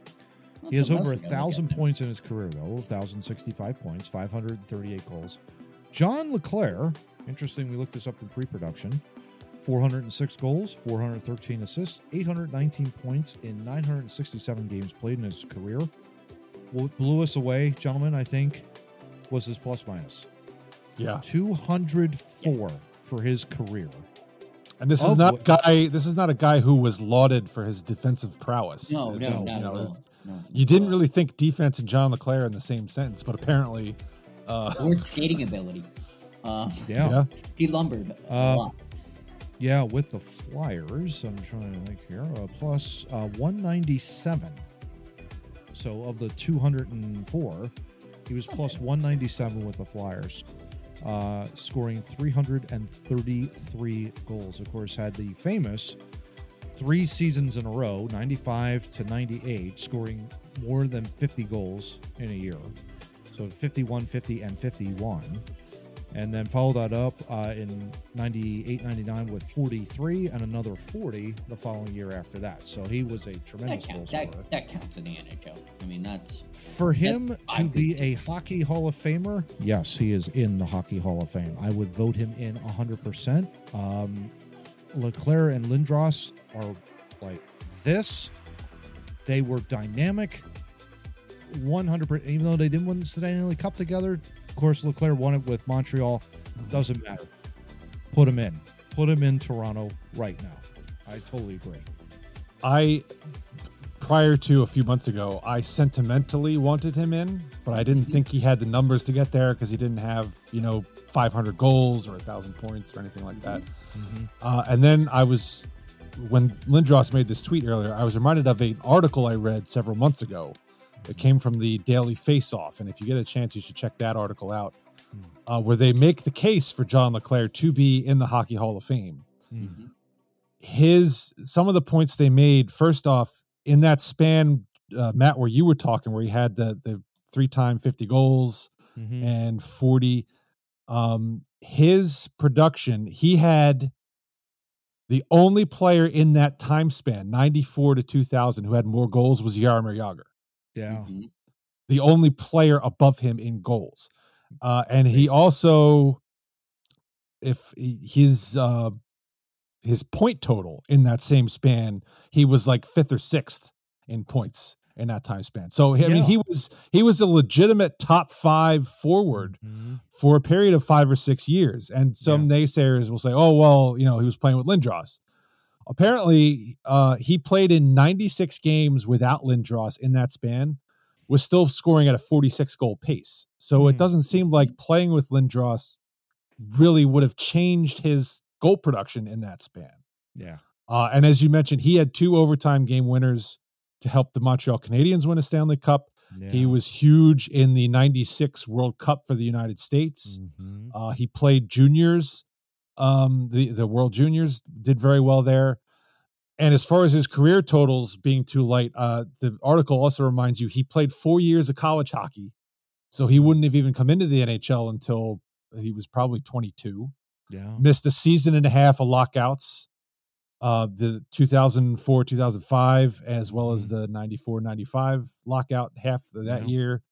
He has over a else we gotta look thousand points in his career, though. 1,065 points, 538 goals. John LeClaire, interesting, we looked this up in pre production 406 goals, 413 assists, 819 points in 967 games played in his career. What blew us away, gentlemen, I think, was his plus minus Yeah. 204 for his career. And this is not what- guy. This is not a guy who was lauded for his defensive prowess. No, It's, no, you not know, at all. No. You didn't really think defense and John LeClaire in the same sentence, but apparently, uh, or skating ability. Um, Yeah. yeah. he lumbered a Uh, lot. Yeah, with the Flyers, I'm trying to think here, uh, plus uh, 197. So of the 204, he was plus 197 with the Flyers, uh, scoring 333 goals. Of course, had the famous three seasons in a row, 95 to 98, scoring more than 50 goals in a year. So 51, 50, and 51 and then follow that up uh, in 98 99 with 43 and another 40 the following year after that. So he was a That tremendous counts. scorer That, that counts in the NHL. I mean, that's for him That- to be a hockey hall of famer yes he is in the hockey hall of fame. I would vote him in 100% um, leclaire and lindros are like this. They were dynamic. 100% even though they didn't win the stanley cup together course, LeClaire won it with Montreal. Doesn't matter. Put him in. Put him in Toronto right now. I totally agree. I prior to a few months ago, I sentimentally wanted him in, but I didn't think he had the numbers to get there because he didn't have, you know, 500 goals or 1,000 points or anything like that. Uh, and then I was, when Lindros made this tweet earlier, I was reminded of an article I read several months ago. It came from the Daily Face Off. And if you get a chance, you should check that article out, uh, where they make the case for John LeClair to be in the Hockey Hall of Fame Mhm. his some of the points they made first off in that span uh, matt where you were talking where he had the the three time 50 goals Mhm. and 40 um his production he had the only player in that time span 94 to 2000 who had more goals was Jaromir Jagr Yeah. Mhm. the only player above him in goals. Uh, and he also, if his uh, his point total in that same span, he was like fifth or sixth in points in that time span. So I mean, he was he was a legitimate top five forward Mhm. for a period of five or six years. And some naysayers will say, "Oh well, you know, he was playing with Lindros." Apparently, uh, he played in 96 games without Lindros in that span, was still scoring at a 46 goal pace. So it Hmm. doesn't seem like playing with Lindros really would have changed his goal production in that span. Yeah. Uh, and as you mentioned, he had two overtime game winners to help the Montreal Canadiens win a Stanley Cup. He was huge in the 96 World Cup for the United States. Mhm. Uh, he played juniors. Um, the the World Juniors did very well there. And as far as his career totals being too light, uh, the article also reminds you he played four years of college hockey, so he wouldn't have even come into the NHL until he was probably 22. Yeah. Missed a season and a half of lockouts, uh, the 2004 2005, as well as the 94 95 lockout half of that Yeah. year.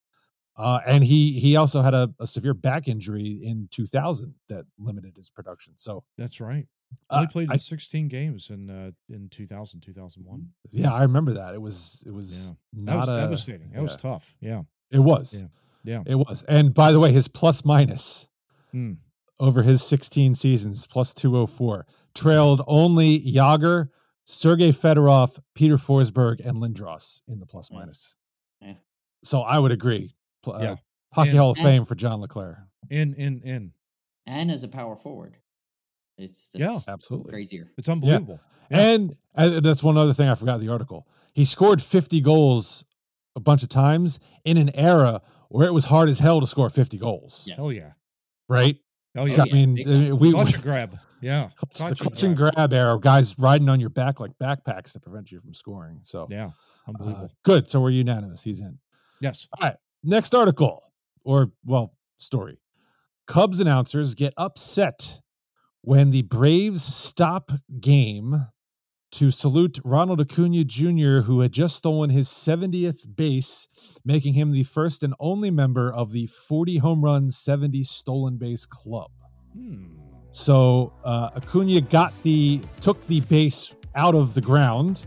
Uh, and he he also had a, a severe back injury in 2000 that limited his production. So That's right. uh, Only played I- 16 games in uh, in 2000, 2001. yeah, I remember that. It was it was Yeah. That not was a devastating. That was tough. Yeah. it was Yeah. Yeah. it was. And by the way, his plus minus Hmm. over his 16 seasons plus 204 trailed only Jagr, Sergei Fedorov, Peter Forsberg, and Lindros in the plus minus. Yeah. So I would agree. Pl- uh, Yeah. Hockey And- Hall of and- Fame for John LeClair. In, in, in. And as a power forward, it's Yeah. Absolutely. crazier. It's unbelievable. Yeah. And, and that's one other thing I forgot the article. He scored 50 goals a bunch of times in an era where it was hard as hell to score 50 goals. Yeah. Hell yeah. Right? Hell yeah. Oh, I yeah, mean, big I mean, time. we, Clutch and grab. Yeah. the Clutch and clutch and grab era, guys riding on your back like backpacks to prevent you from scoring. So Yeah. uh, Unbelievable. good. So we're unanimous. He's in. yes. All right. Next article, or well, story. Cubs announcers get upset when the Braves stop game to salute Ronald Acuna Jr., who had just stolen his 70th base, making him the first and only member of the 40 home run, 70 stolen base club. Hmm. So uh, Acuna got the took the base out of the ground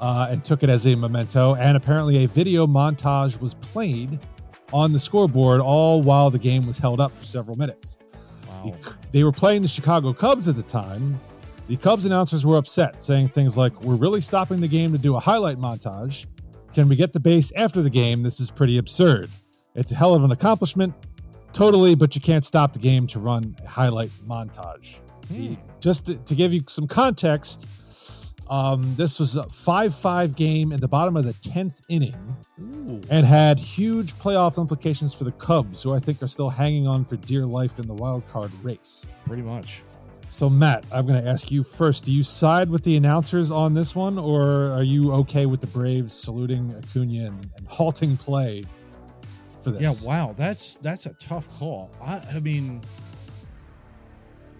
uh, and took it as a memento. And apparently, a video montage was played on the scoreboard all while the game was held up for several minutes. Wow. They were playing the Chicago Cubs at the time. The Cubs announcers were upset, saying things like, "We're really stopping the game to do a highlight montage. Can we get the base after the game? This is pretty absurd. It's a hell of an accomplishment." Totally, but you can't stop the game to run a highlight montage. Hmm. Just to, to give you some context, um, this was a 5 5 game in the bottom of the 10th inning Ooh. and had huge playoff implications for the Cubs, who I think are still hanging on for dear life in the wild card race. Pretty much. So, Matt, I'm going to ask you first. Do you side with the announcers on this one, or are you okay with the Braves saluting Acuna and, and halting play for this? Yeah, wow, that's that's a tough call. I, I mean,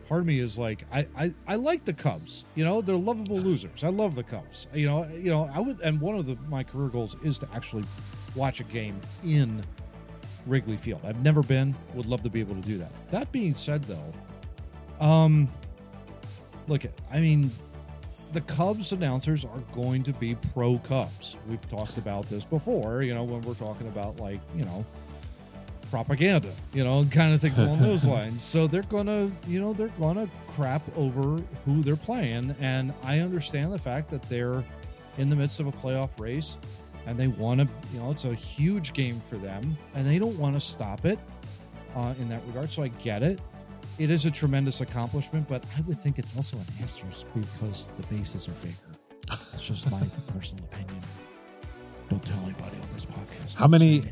part of me is like, I, I I like the Cubs. You know, they're lovable losers. I love the Cubs. You know, you know, I would, and one of the my career goals is to actually watch a game in Wrigley Field. I've never been. Would love to be able to do that. That being said, though, um, look, I mean, the Cubs announcers are going to be pro Cubs. We've talked about this before, you know, when we're talking about like, you know, propaganda, you know, kind of things along those lines. So they're gonna, you know, they're gonna crap over who they're playing, and I understand the fact that they're in the midst of a playoff race, and they want to, you know, it's a huge game for them, and they don't want to stop it uh, in that regard. So I get it. It is a tremendous accomplishment, but I would think it's also an asterisk because the bases are bigger. That's just my personal opinion. Don't tell anybody on this podcast. How many-.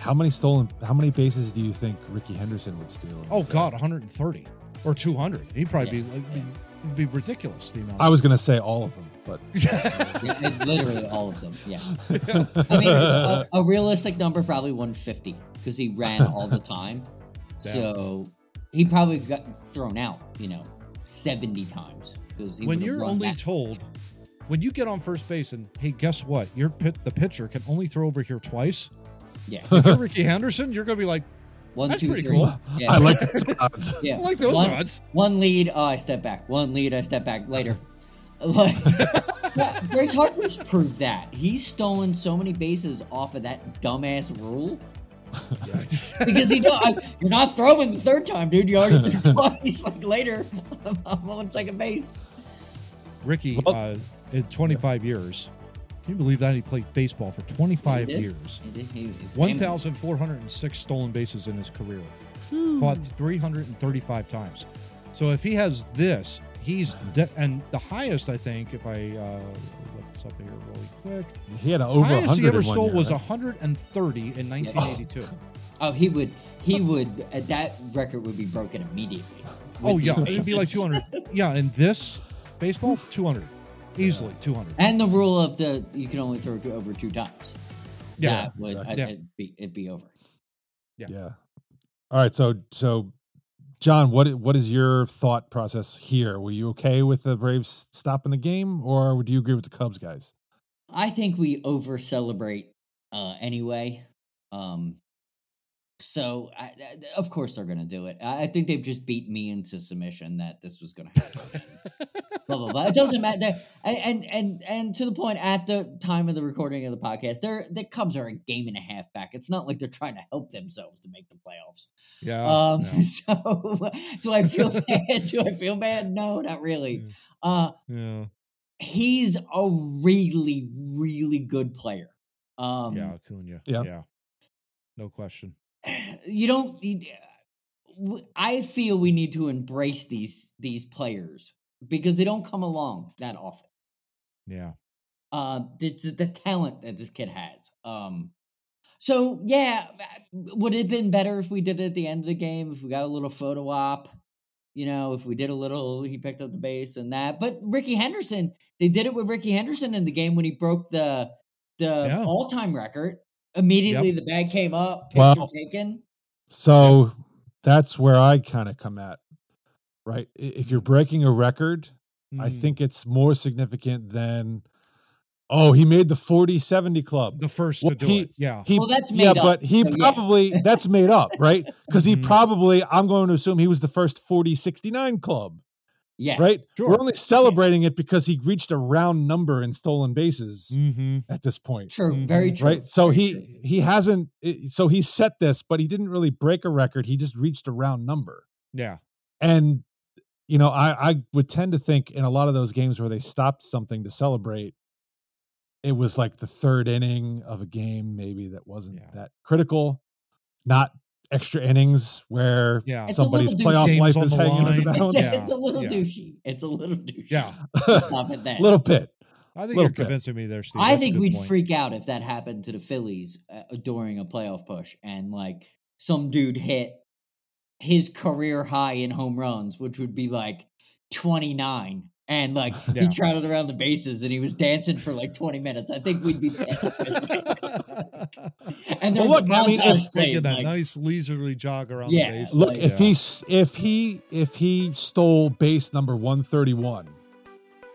How many stolen? How many bases do you think Rickey Henderson would steal? Oh this, God, 130 or 200. He'd probably Yeah, be like yeah. it'd be ridiculous. The amount. I was gonna say all of them, but Yeah, it- literally all of them. Yeah. I mean, a, a realistic number probably 150 because he ran all the time. So he probably got thrown out, you know, 70 times because he when would've you're run only that- told, when you get on first base and hey, guess what? Your pit, the pitcher can only throw over here twice. Yeah, If you're Rickey Henderson, you're gonna be like, one, That's two, pretty three. cool. Yeah, I like those odds. yeah. I like those one, odds. One lead, oh, I step back. One lead, I step back later. Like, yeah, Bryce Harper's proved that he's stolen so many bases off of that dumbass rule. because he know I, you're not throwing the third time, dude. You already threw twice. Like later, I'm, I'm on second base. Rickey, Well- uh, in 25 years, can you believe that he played baseball for 25 He did. years? He did- he- he's- 1,406 stolen bases in his career. Caught 335 times. So if he has this, he's de- and the highest I think, if I uh, look this up here really quick, He had over highest 100 he ever in one stole year, was right? 130 in 1982. Oh, he would. He would. Uh, that record would be broken immediately. oh yeah, these it'd be like bases. 200. yeah, and this baseball 200, easily 200. And the rule of the you can only throw it over two times. Yeah, that would exactly. uh, Yeah. it'd be it'd be over. Yeah. Yeah. All right. So, so, John, what what is your thought process here? Were you okay with the Braves stopping the game, or do you agree with the Cubs guys? I think we over celebrate uh, anyway. Um, so I, I- of course they're gonna do it. I, I think they've just beat me into submission that this was gonna happen. blah blah blah. It doesn't matter. They're- And, and and and to the point, at the time of the recording of the podcast, they're the Cubs are a game and a half back. It's not like they're trying to help themselves to make the playoffs. Yeah. Um, yeah, so do I feel bad? Do I feel bad? No, not really. Yeah. Uh, yeah. he's a really, really good player. Um, yeah, Acuna. yeah. Yeah. No question. you don't. you- I feel we need to embrace these these players because they don't come along that often. Yeah. Uh, the the, talent that this kid has. Um, so yeah, would it have been better if we did it at the end of the game? If we got a little photo op, you know, if we did a little, he picked up the base and that. But Rickey Henderson, they did it with Rickey Henderson in the game when he broke the the Yeah. all time record. Immediately, the bag came up, picture Well, taken. So that's where I kind of come at, right? If you're breaking a record, I Mm, think it's more significant than, oh, he made the 40 70 club. the first Well, to do he- it. Yeah. He, Well, that's yeah, up, but he so yeah. probably that's made up, right? Because he Mhm. probably, I'm going to assume he was the first 40 69 club, Yeah, right? Sure. We're only celebrating it because he reached a round number in stolen bases Mm-hmm. at this point, true, Mhm. very true. right? So very he true. he hasn't, so he set this, but he didn't really break a record. He just reached a round number, Yeah. and you know, I I would tend to think in a lot of those games where they stopped something to celebrate. It was like the third inning of a game, maybe that wasn't Yeah. that critical, not extra innings where Yeah. Somebody's playoff Games life on is the hanging in the balance. a, Yeah, it's a little yeah. douchey. It's a little douchey. Yeah. Stop at that. little bit. I think Little you're bit. convincing me there, Steve. I That's think we'd point. freak out if that happened to the Phillies uh, during a playoff push and like some dude hit his career high in home runs, which would be like 29. And like Yeah. he trotted around the bases and he was dancing for like 20 minutes. I think we'd be pissed. and there Well, was look, a I mean, if- played, Taking a nice leisurely jog around Yeah, the base. Look, Like, if yeah. he's if he if he stole base number one thirty one,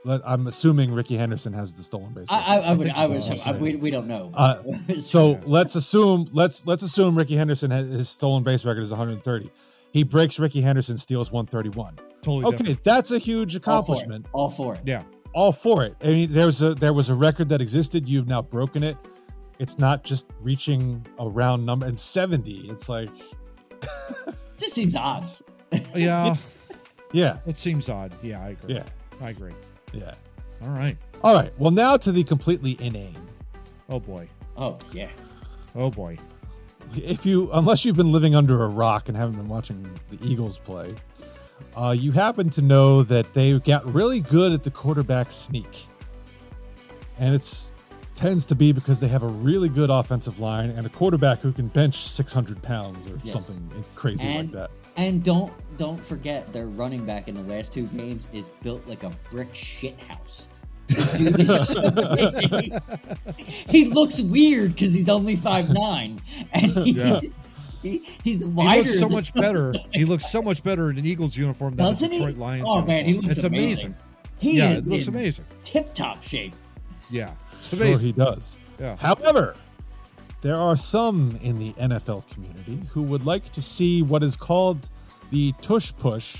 let I'm assuming Rickey Henderson has the stolen base. I, I, record. I would, I would, we're assume, all I, we, we don't know. Uh, So let's assume let's let's assume Rickey Henderson has, his stolen base record is 130. He breaks Rickey Henderson, steals 131. totally Okay, different. that's a huge all for it. accomplishment. All for it. Yeah. All for it. I mean, there's a there was a record that existed. You've now broken it. it's not just reaching a round number and 70. It's like, Just seems odd. Yeah, yeah, it seems odd. Yeah, I agree. yeah, I agree. yeah. All right. All right. Well, now to the completely inane. Oh boy. Oh yeah. Oh boy. If you, unless you've been living under a rock and haven't been watching the Eagles play, uh, you happen to know that they got really good at the quarterback sneak, and it's tends to be because they have a really good offensive line and a quarterback who can bench 600 pounds or Yes. something crazy And- like that. And don't don't forget their running back in the last two games is built like a brick shit house. The dude is so- he looks weird because he's only five nine, and he's Yeah. he, he's He wider. looks so much better. He looks so much better in an Eagles uniform than Doesn't a he? Detroit Lions. Oh, man, he looks It's amazing. amazing. He yeah, is it looks in amazing. tip top shape. Yeah, it's Sure, he does. yeah. However, there are some in the NFL community who would like to see what is called the tush push,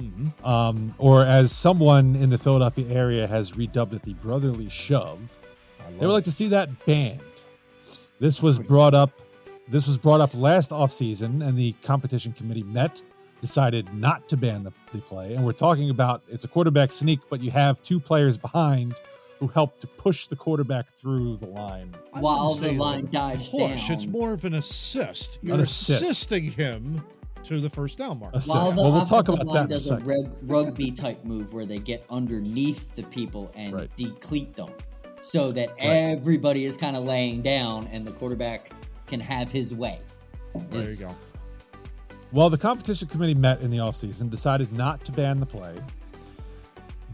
Mhm. um, or as someone in the Philadelphia area has redubbed it, the brotherly shove. They love would like to see that banned. This was brought up. This was brought up last offseason, and the competition committee met, decided not to ban the, the play. And we're talking about it's a quarterback sneak, but you have two players behind who help to push the quarterback through the line. While the line dives push. down. It's more of an assist. You're An assist. assisting him to the first down mark. While the Well, we'll talk about line that in a does a second. rugby type move where they get underneath the people and Right. decleat them, so that everybody is kind of laying down and the quarterback can have his way. There Is- you go. Well, the competition committee met in the offseason, decided not to ban the play.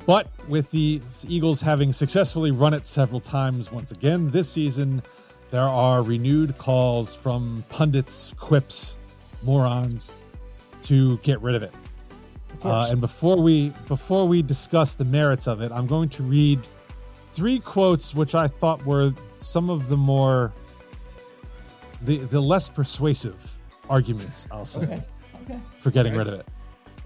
But with the Eagles having successfully run it several times once again this season, there are renewed calls from pundits, quips, morons to get rid of it. Of. Uh, and before we before we discuss the merits of it, I'm going to read three quotes which I thought were some of the more the the less persuasive arguments. I'll say Okay. Okay. for getting Okay. rid of it.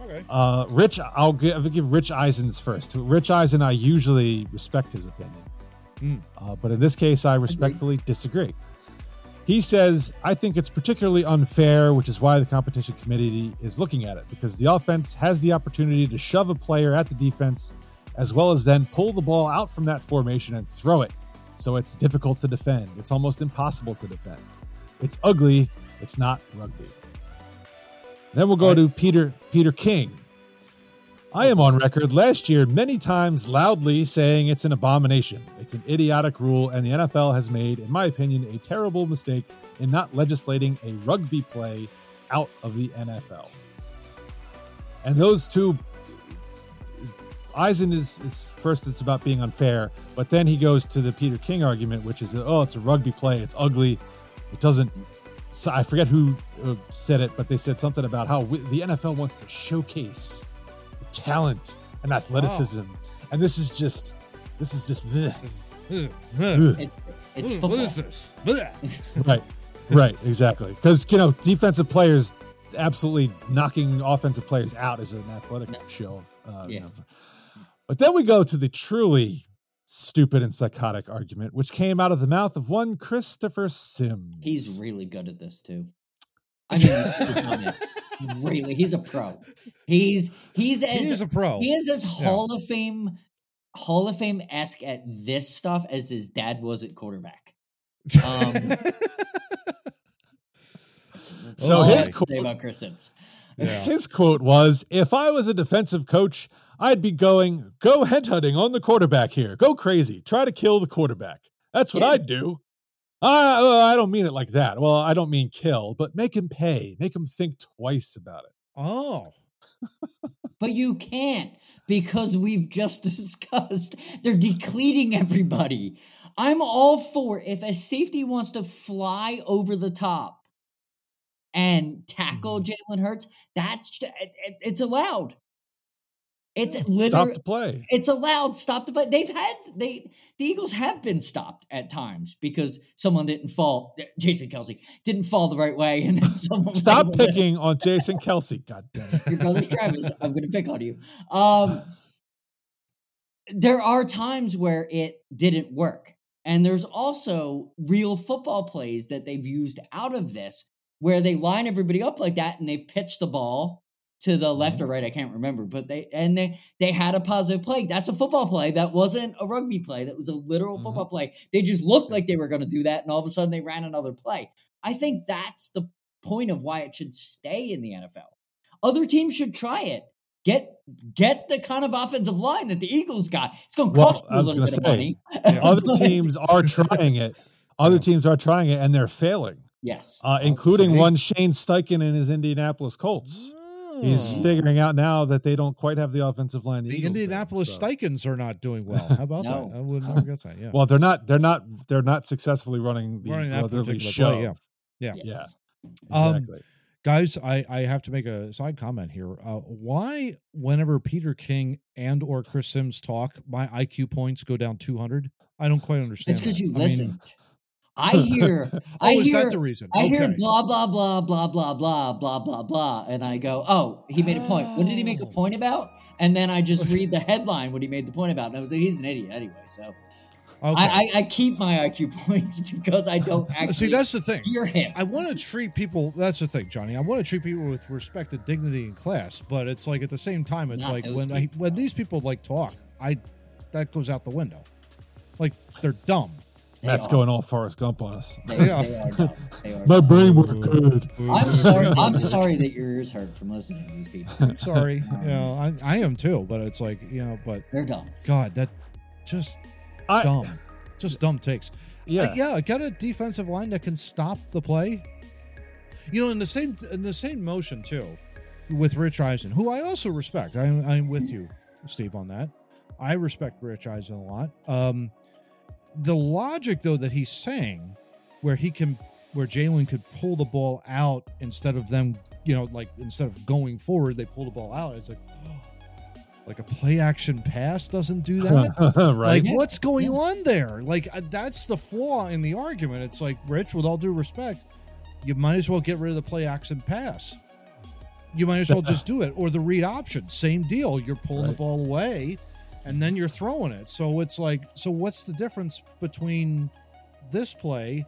okay. Uh, Rich, I'll give, I'll give Rich Eisens first. Rich Eisen, I usually respect his opinion, Hmm. uh, but in this case, I respectfully disagree. He says, I think it's particularly unfair, which is why the competition committee is looking at it, because the offense has the opportunity to shove a player at the defense, as well as then pull the ball out from that formation and throw it. So it's difficult to defend. It's almost impossible to defend. It's ugly. It's not rugby. Then we'll go to Peter Peter King. I am on record last year many times loudly saying it's an abomination. It's an idiotic rule, and the NFL has made, in my opinion, a terrible mistake in not legislating a rugby play out of the NFL. And those two, Eisen is, is first, it's about being unfair, but then he goes to the Peter King argument, which is, oh, it's a rugby play, it's ugly, it doesn't. So I forget who uh, said it, but they said something about how we, the NFL wants to showcase talent and athleticism, and this is just, this is just. This is- ugh, ugh. It, it's Ugh, football. What is this? Right, right, exactly. Because you know, defensive players absolutely knocking offensive players out is an athletic No. show. Of, uh, you Yeah. know. But then we go to the truly stupid and psychotic argument, which came out of the mouth of one Christopher Sims. He's really good at this too. I mean, he's good it. really, he's a pro. He's he's as He is a pro. He is as Yeah. Hall of Fame, Hall of Fame esque at this stuff as his dad was at quarterback. Um, So his have to say quote- about Chris Sims. Yeah. His quote was, "If I was a defensive coach, I'd be going, go headhunting on the quarterback here. Go crazy. Try to kill the quarterback. That's what Yeah. I'd do. I, uh, I don't mean it like that. Well, I don't mean kill, but make him pay. Make him think twice about it. Oh. But you can't because we've just discussed they're decleating everybody. I'm all for if a safety wants to fly over the top and tackle Jalen Hurts, that's it- it- it's allowed. It's Stop literally the play. it's allowed. Stop the play. they've had they the Eagles have been stopped at times because someone didn't fall. Jason Kelce didn't fall the right way, and then someone Stop picking on Jason Kelce. God damn it. your brother's Travis. I'm going to pick on you. Um, there are times where it didn't work, And there's also real football plays that they've used out of this where they line everybody up like that and they pitch the ball to the left or right, I can't remember, but they and they they had a positive play. That's a football play. That wasn't a rugby play. That was a literal Mhm. football play. They just looked like they were going to do that and all of a sudden they ran another play. I think that's the point of why it should stay in the NFL. Other teams should try it. Get get the kind of offensive line that the Eagles got. It's going to Well, cost you a little bit of say, money. Other But- teams are trying it. Other teams are trying it, and they're failing, Yes. uh, including one Shane Steichen in his Indianapolis Colts. He's Oh. figuring out now that they don't quite have the offensive line. the Eagles do, Indianapolis so- Steichens are not doing well. How about No. that? I would never guess that. Yeah. Well, they're not. They're not. They're not successfully running the Running brotherly show. play, yeah. yeah. Yes. Um, Exactly. guys i i have to make a side comment here uh why whenever peter king and or chris sims talk my iq points go down 200 i don't quite understand It's because you I mean- listened. I hear, oh I is hear, that the reason I okay. hear blah blah blah blah blah blah blah blah blah, and I go, "Oh, he made a point. What did he make a Oh. point about?" And then I just read the headline what he made the point about, and I was like, "He's an idiot anyway." So okay. I, I, I keep my IQ points because I don't actually see that's the thing hear him. I want to treat people. That's the thing, Johnny. I want to treat people with respect and dignity and class, but it's like at the same time, it's Not like when I when these people like talk, I that goes out the window. Like they're dumb. They Matt's are. going all Forrest Gump on us. They, Yeah. they are dumb. They are. My dumb. brain worked good. I'm sorry. I'm sorry that your ears hurt from listening to these people. I'm sorry. you know, I, I am too, but it's like you know, but They're dumb. God, that just I, dumb, just dumb takes. yeah. Uh, yeah, get a defensive line that can stop the play. You know, in the same in the same motion too, with Rich Eisen, who I also respect. I'm I'm with you, Steve, on that. I respect Rich Eisen a lot. Um, the logic though that he's saying, where he can, where Jalen could pull the ball out instead of them, you know, like instead of going forward, they pull the ball out. It's like. Like a play action pass doesn't do that. right. Like, what's going Yeah. on there? Like, uh, that's the flaw in the argument. It's like, Rich, with all due respect, you might as well get rid of the play action pass. You might as well just do it. Or the read option, same deal. You're pulling the ball away and then you're throwing it. So it's like, so what's the difference between this play,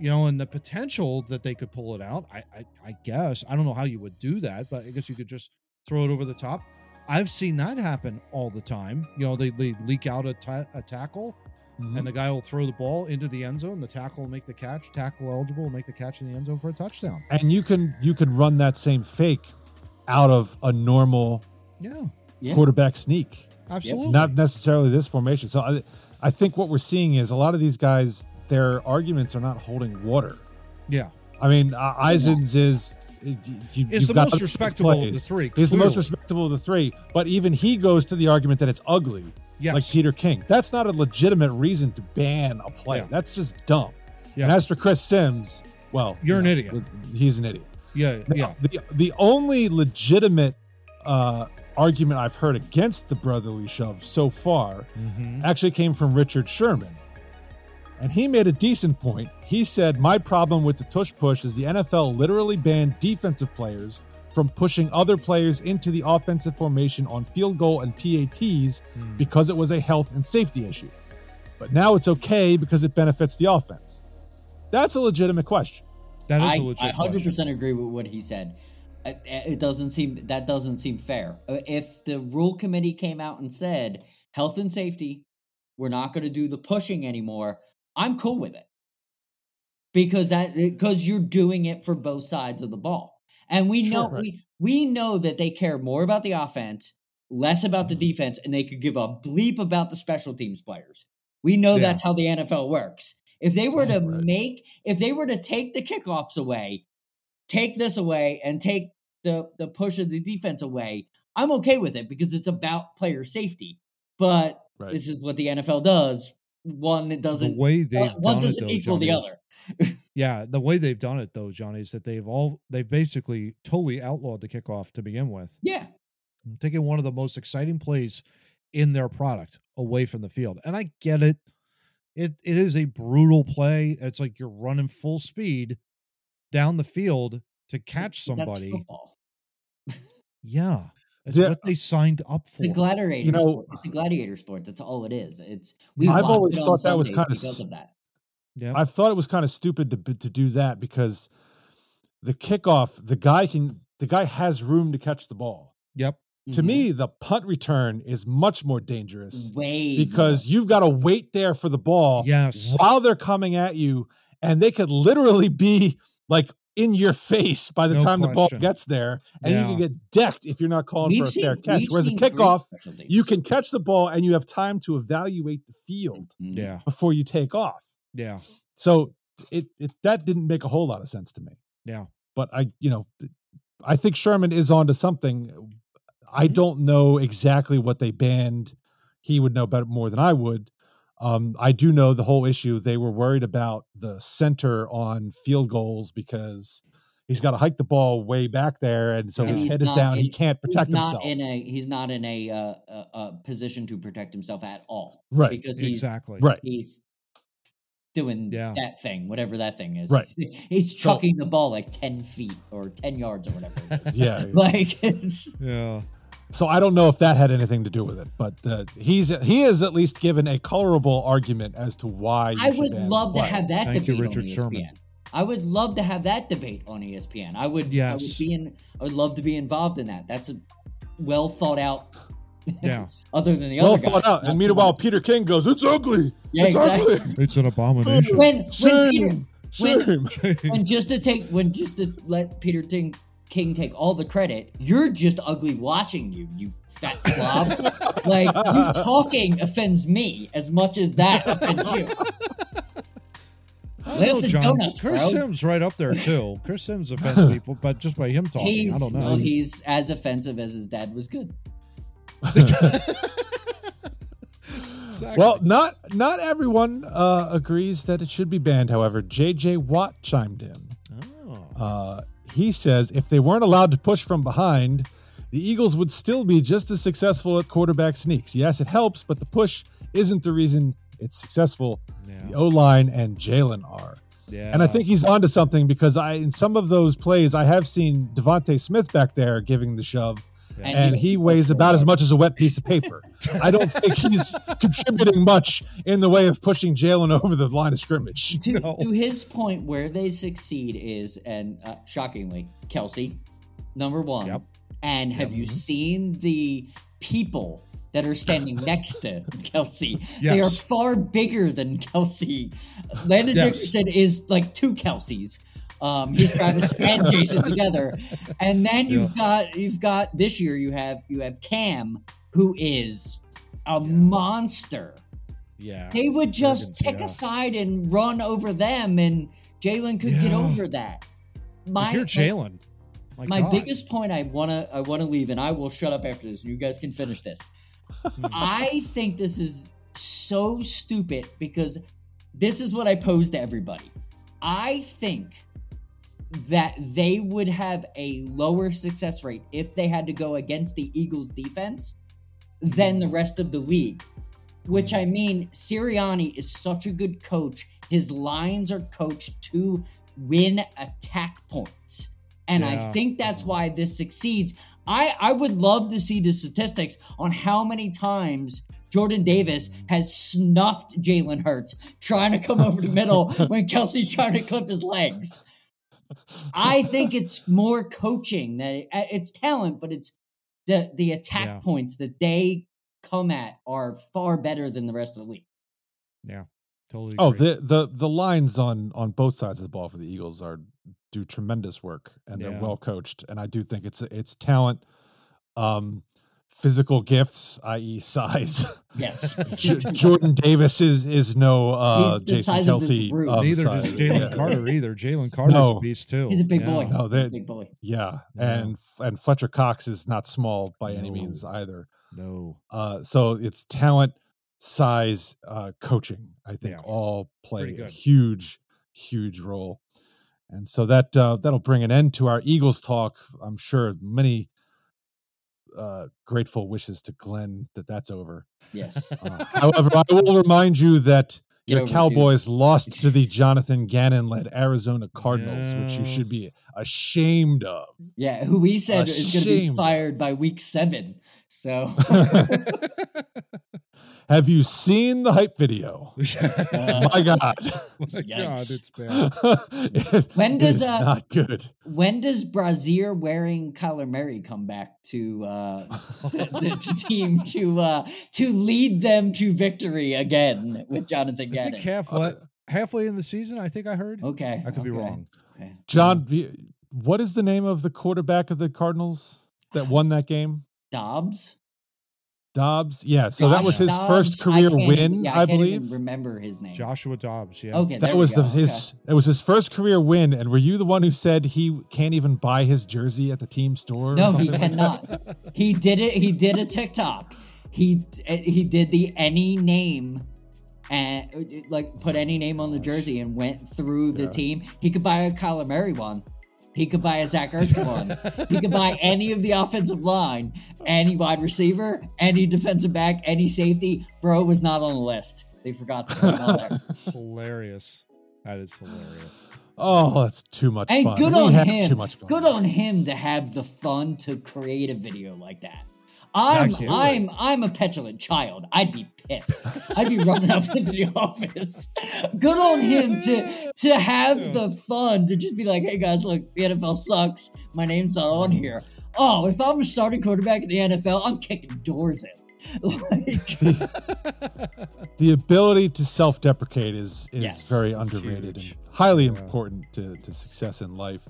you know, and the potential that they could pull it out? I, I, I guess. I don't know how you would do that, but I guess you could just throw it over the top. I've seen that happen all the time. You know, they, they leak out a ta- a tackle, Mhm. and the guy will throw the ball into the end zone. The tackle will make the catch. Tackle eligible will make the catch in the end zone for a touchdown. and you can you can run that same fake out of a normal Yeah, Yeah. quarterback sneak. Absolutely. not necessarily this formation. So I, I think what we're seeing is a lot of these guys, their arguments are not holding water. yeah, I mean, uh, Eisens is you, you- it's the got most other respectable of the plays. three. He's the most respectable of the three, but even he goes to the argument that it's ugly, Yes. like Peter King. That's not a legitimate reason to ban a play. Yeah. That's just dumb. Yeah. And as for Chris Sims, well, You're you an idiot. He's an idiot. Yeah, Now, yeah. The the only legitimate uh, argument I've heard against the brotherly shove so far Mhm. actually came from Richard Sherman. And he made a decent point. He said, My problem with the tush push is the NFL literally banned defensive players from pushing other players into the offensive formation on field goal and PATs Hmm. because it was a health and safety issue. But now it's okay because it benefits the offense. That's a legitimate question. That is I, a legit I 100% question. agree with what he said. It, it doesn't seem that doesn't seem fair. Uh, If the rule committee came out and said health and safety, we're not going to do the pushing anymore, I'm cool with it because that because you're doing it for both sides of the ball, and we know Sure, right. we we know that they care more about the offense, less about Mm-hmm. the defense, and they could give a bleep about the special teams players. We know Yeah. that's how the NFL works. If they were to Right. make, if they were to take the kickoffs away, take this away, and take the the push of the defense away, I'm okay with it because it's about player safety. But Right. this is what the NFL does. One it doesn't the way they've one, one done it, doesn't though, equal the Johnny, other. Yeah, the way they've done it though, Johnny, is that they've all they've basically totally outlawed the kickoff to begin with. Yeah, I'm taking one of the most exciting plays in their product away from the field. And I get it. It it is a brutal play. It's like you're running full speed down the field to catch somebody. Yeah. That's Yeah. what they signed up for. The gladiator, You know- sport. it's a gladiator sport. That's all it is. It's we. I've always thought that was kinda because of that. yeah. I thought it was kind of stupid to to do that because the kickoff, the guy can the guy has room to catch the ball. yep. To Mhm. me, the punt return is much more dangerous way because you've got to wait there for the ball Yes. while they're coming at you, and they could literally be like in your face by the No time the ball gets there, and you can get decked if you're not calling We've for a fair seen- catch. Whereas a kickoff, you can catch the ball and you have time to evaluate the field Mhm. Yeah. before you take off. Yeah. So it, it that didn't make a whole lot of sense to me. Yeah. But I, you know, I think Sherman is onto something. I Mhm. don't know exactly what they banned. He would know better more than I would. Um, I do know the whole issue. They were worried about the center on field goals because he's got to hike the ball way back there, and so And his head is not down. he can't protect he's not himself. in a he's not in a, uh, a, a position to protect himself at all right. because he's Exactly. Right. he's doing Yeah. that thing whatever that thing is Right. he's So- chucking the ball like 10 feet or 10 yards or whatever it is Yeah. like it's Yeah. So I don't know if that had anything to do with it, but uh, he's he has at least given a colorable argument as to why. I would ban love to have that Thank you, debate Richard on E Sherman. i would love to have that debate on espn i would i would Yes. be in i would love to be involved in that that's a well thought out Yeah. other than the well other guys thought out. not And meanwhile, much. Peter King goes, "It's ugly. Yeah, it's exactly. ugly. It's an abomination. when when peter Shame. when- Shame." and just to take when just to let Peter Ting, King take all the credit, you're just ugly watching you, you fat slob. like you talking offends me as much as that offends you. I don't know, John. donuts, Chris bro. Sims right up there too. Chris Sims offends people, but just by him talking, He's I don't know. well, he's as offensive as his dad was good. Exactly. Well, not not everyone uh, agrees that it should be banned. However, J.J. Watt chimed in. Oh. Uh, he says if they weren't allowed to push from behind, the Eagles would still be just as successful at quarterback sneaks. Yes, it helps, but the push isn't the reason it's successful. The. O line and Jalen are. yeah. And I think he's onto something because I in some of those plays I have seen DeVonta Smith back there giving the shove, Yeah. And and he he weighs about as much as a wet piece of paper. I don't think he's contributing much in the way of pushing Jalen over the line of scrimmage. To, No. to his point, where they succeed is, and uh, shockingly, Kelce, number one. Yep. And have you Mhm. seen the people that are standing next to Kelce? They are far bigger than Kelce. Landon Yes. Dickerson is like two Kelces. Um, he's Travis and Jason together, and then you've got you've got this year you have you have Cam who is a monster. yeah. They would just Jurgens, pick yeah. a side and run over them, and Jalen could get over that. My if you're Jalen, my, my, my biggest point I wanna I wanna leave, and I will shut up after this. and You guys can finish this. I think this is so stupid because this is what I pose to everybody. I think that they would have a lower success rate if they had to go against the Eagles defense than the rest of the league. Which I mean, Sirianni is such a good coach. His lines are coached to win attack points. And I think that's why this succeeds. I, I would love to see the statistics on how many times Jordan Davis has snuffed Jalen Hurts trying to come over the middle when Kelce's trying to clip his legs. I think it's more coaching that it, uh, it's talent, but it's the the attack Yeah. points that they come at are far better than the rest of the league. yeah, totally. Oh, agree. the the the lines on on both sides of the ball for the Eagles are do tremendous work and they're well coached and I do think it's it's talent um physical gifts i.e. size. Yes, J- Jordan Davis is is no uh He's the Jason size of this Kelce neither size. does Jalen Yeah. Carter either. Jalen Carter's No. a beast too. he's a big Yeah. boy. No, He's they- a big boy. Yeah, No. and and Fletcher Cox is not small by any means either. No. Uh, so it's talent, size, uh, coaching. I think Yeah. all play a huge, huge role. And so that uh, that'll bring an end to our Eagles talk. I'm sure many uh, grateful wishes to Glenn that that's over. Yes. Uh, however, I will remind you that Get Your over it. Cowboys lost to the Jonathan Gannon led Arizona Cardinals, which you should be ashamed of. Yeah, who we said is going to be fired by week seven. So Have you seen the hype video? Uh, My God. My God, it's bad. It- When does, is uh, not good. when does Brazier wearing Kyler Murray come back to uh, the, the team to uh, to lead them to victory again with Jonathan I think Gannon? half what halfway in the season, I think I heard. Okay, I could be wrong. Okay. John, what is the name of the quarterback of the Cardinals that won that game? Dobbs. Dobbs. Yeah, so that was his Dobbs? first career can't win, yeah, I, can't even believe. remember his name. Joshua Dobbs. Yeah. Okay, That was the, his. okay. It was his first career win, and were you the one who said he can't even buy his jersey at the team store? or No, he something like cannot. he did it. He did a TikTok. He he did the any name and uh, like put any name on the jersey and went through the Yeah. team. He could buy a Kyler Murray one. He could buy a Zach Ertz one. He could buy any of the offensive line, any wide receiver, any defensive back, any safety. Bro was not on the list. They forgot to put him on there. hilarious. That is hilarious. Oh, that's too much And fun. good We on him. Too much fun. Good on him to have the fun to create a video like that. I'm I'm I'm a petulant child. I'd be pissed. I'd be running up into the office. Good on him to to have the fun to just be like, hey guys, look, the NFL sucks. My name's not on here. Oh, if I'm a starting quarterback in the NFL, I'm kicking doors in. Like, the ability to self-deprecate is is Yes. very underrated huge. and highly Yeah. important to, to success in life.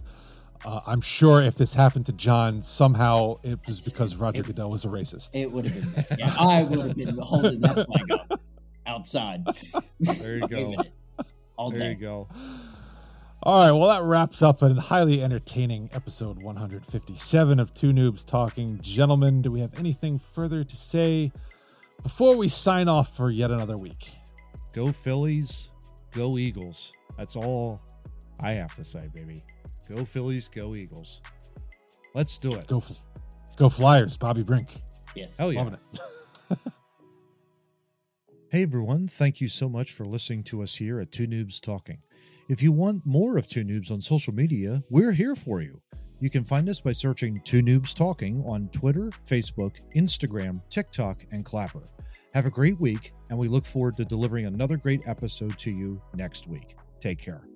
Uh, I'm sure if this happened to John, somehow it was because Roger Goodell was a racist. it would have been yeah, I would have been holding that flag up outside. There you go. Waving it all There day. you go. All right, well, that wraps up a highly entertaining episode 157 of Too Noobs Talking. Gentlemen, do we have anything further to say before we sign off for yet another week? Go Phillies. Go Eagles. That's all I have to say, baby. Go Phillies. Go Eagles. Let's do it. Go, Fl- go Flyers, Bobby Brink. Yes. Hell yeah. It. Hey everyone, thank you so much for listening to us here at Too Noobs Talking. If you want more of Too Noobs on social media, we're here for you. You can find us by searching Too Noobs Talking on Twitter, Facebook, Instagram, TikTok, and Clapper. Have a great week, and we look forward to delivering another great episode to you next week. Take care.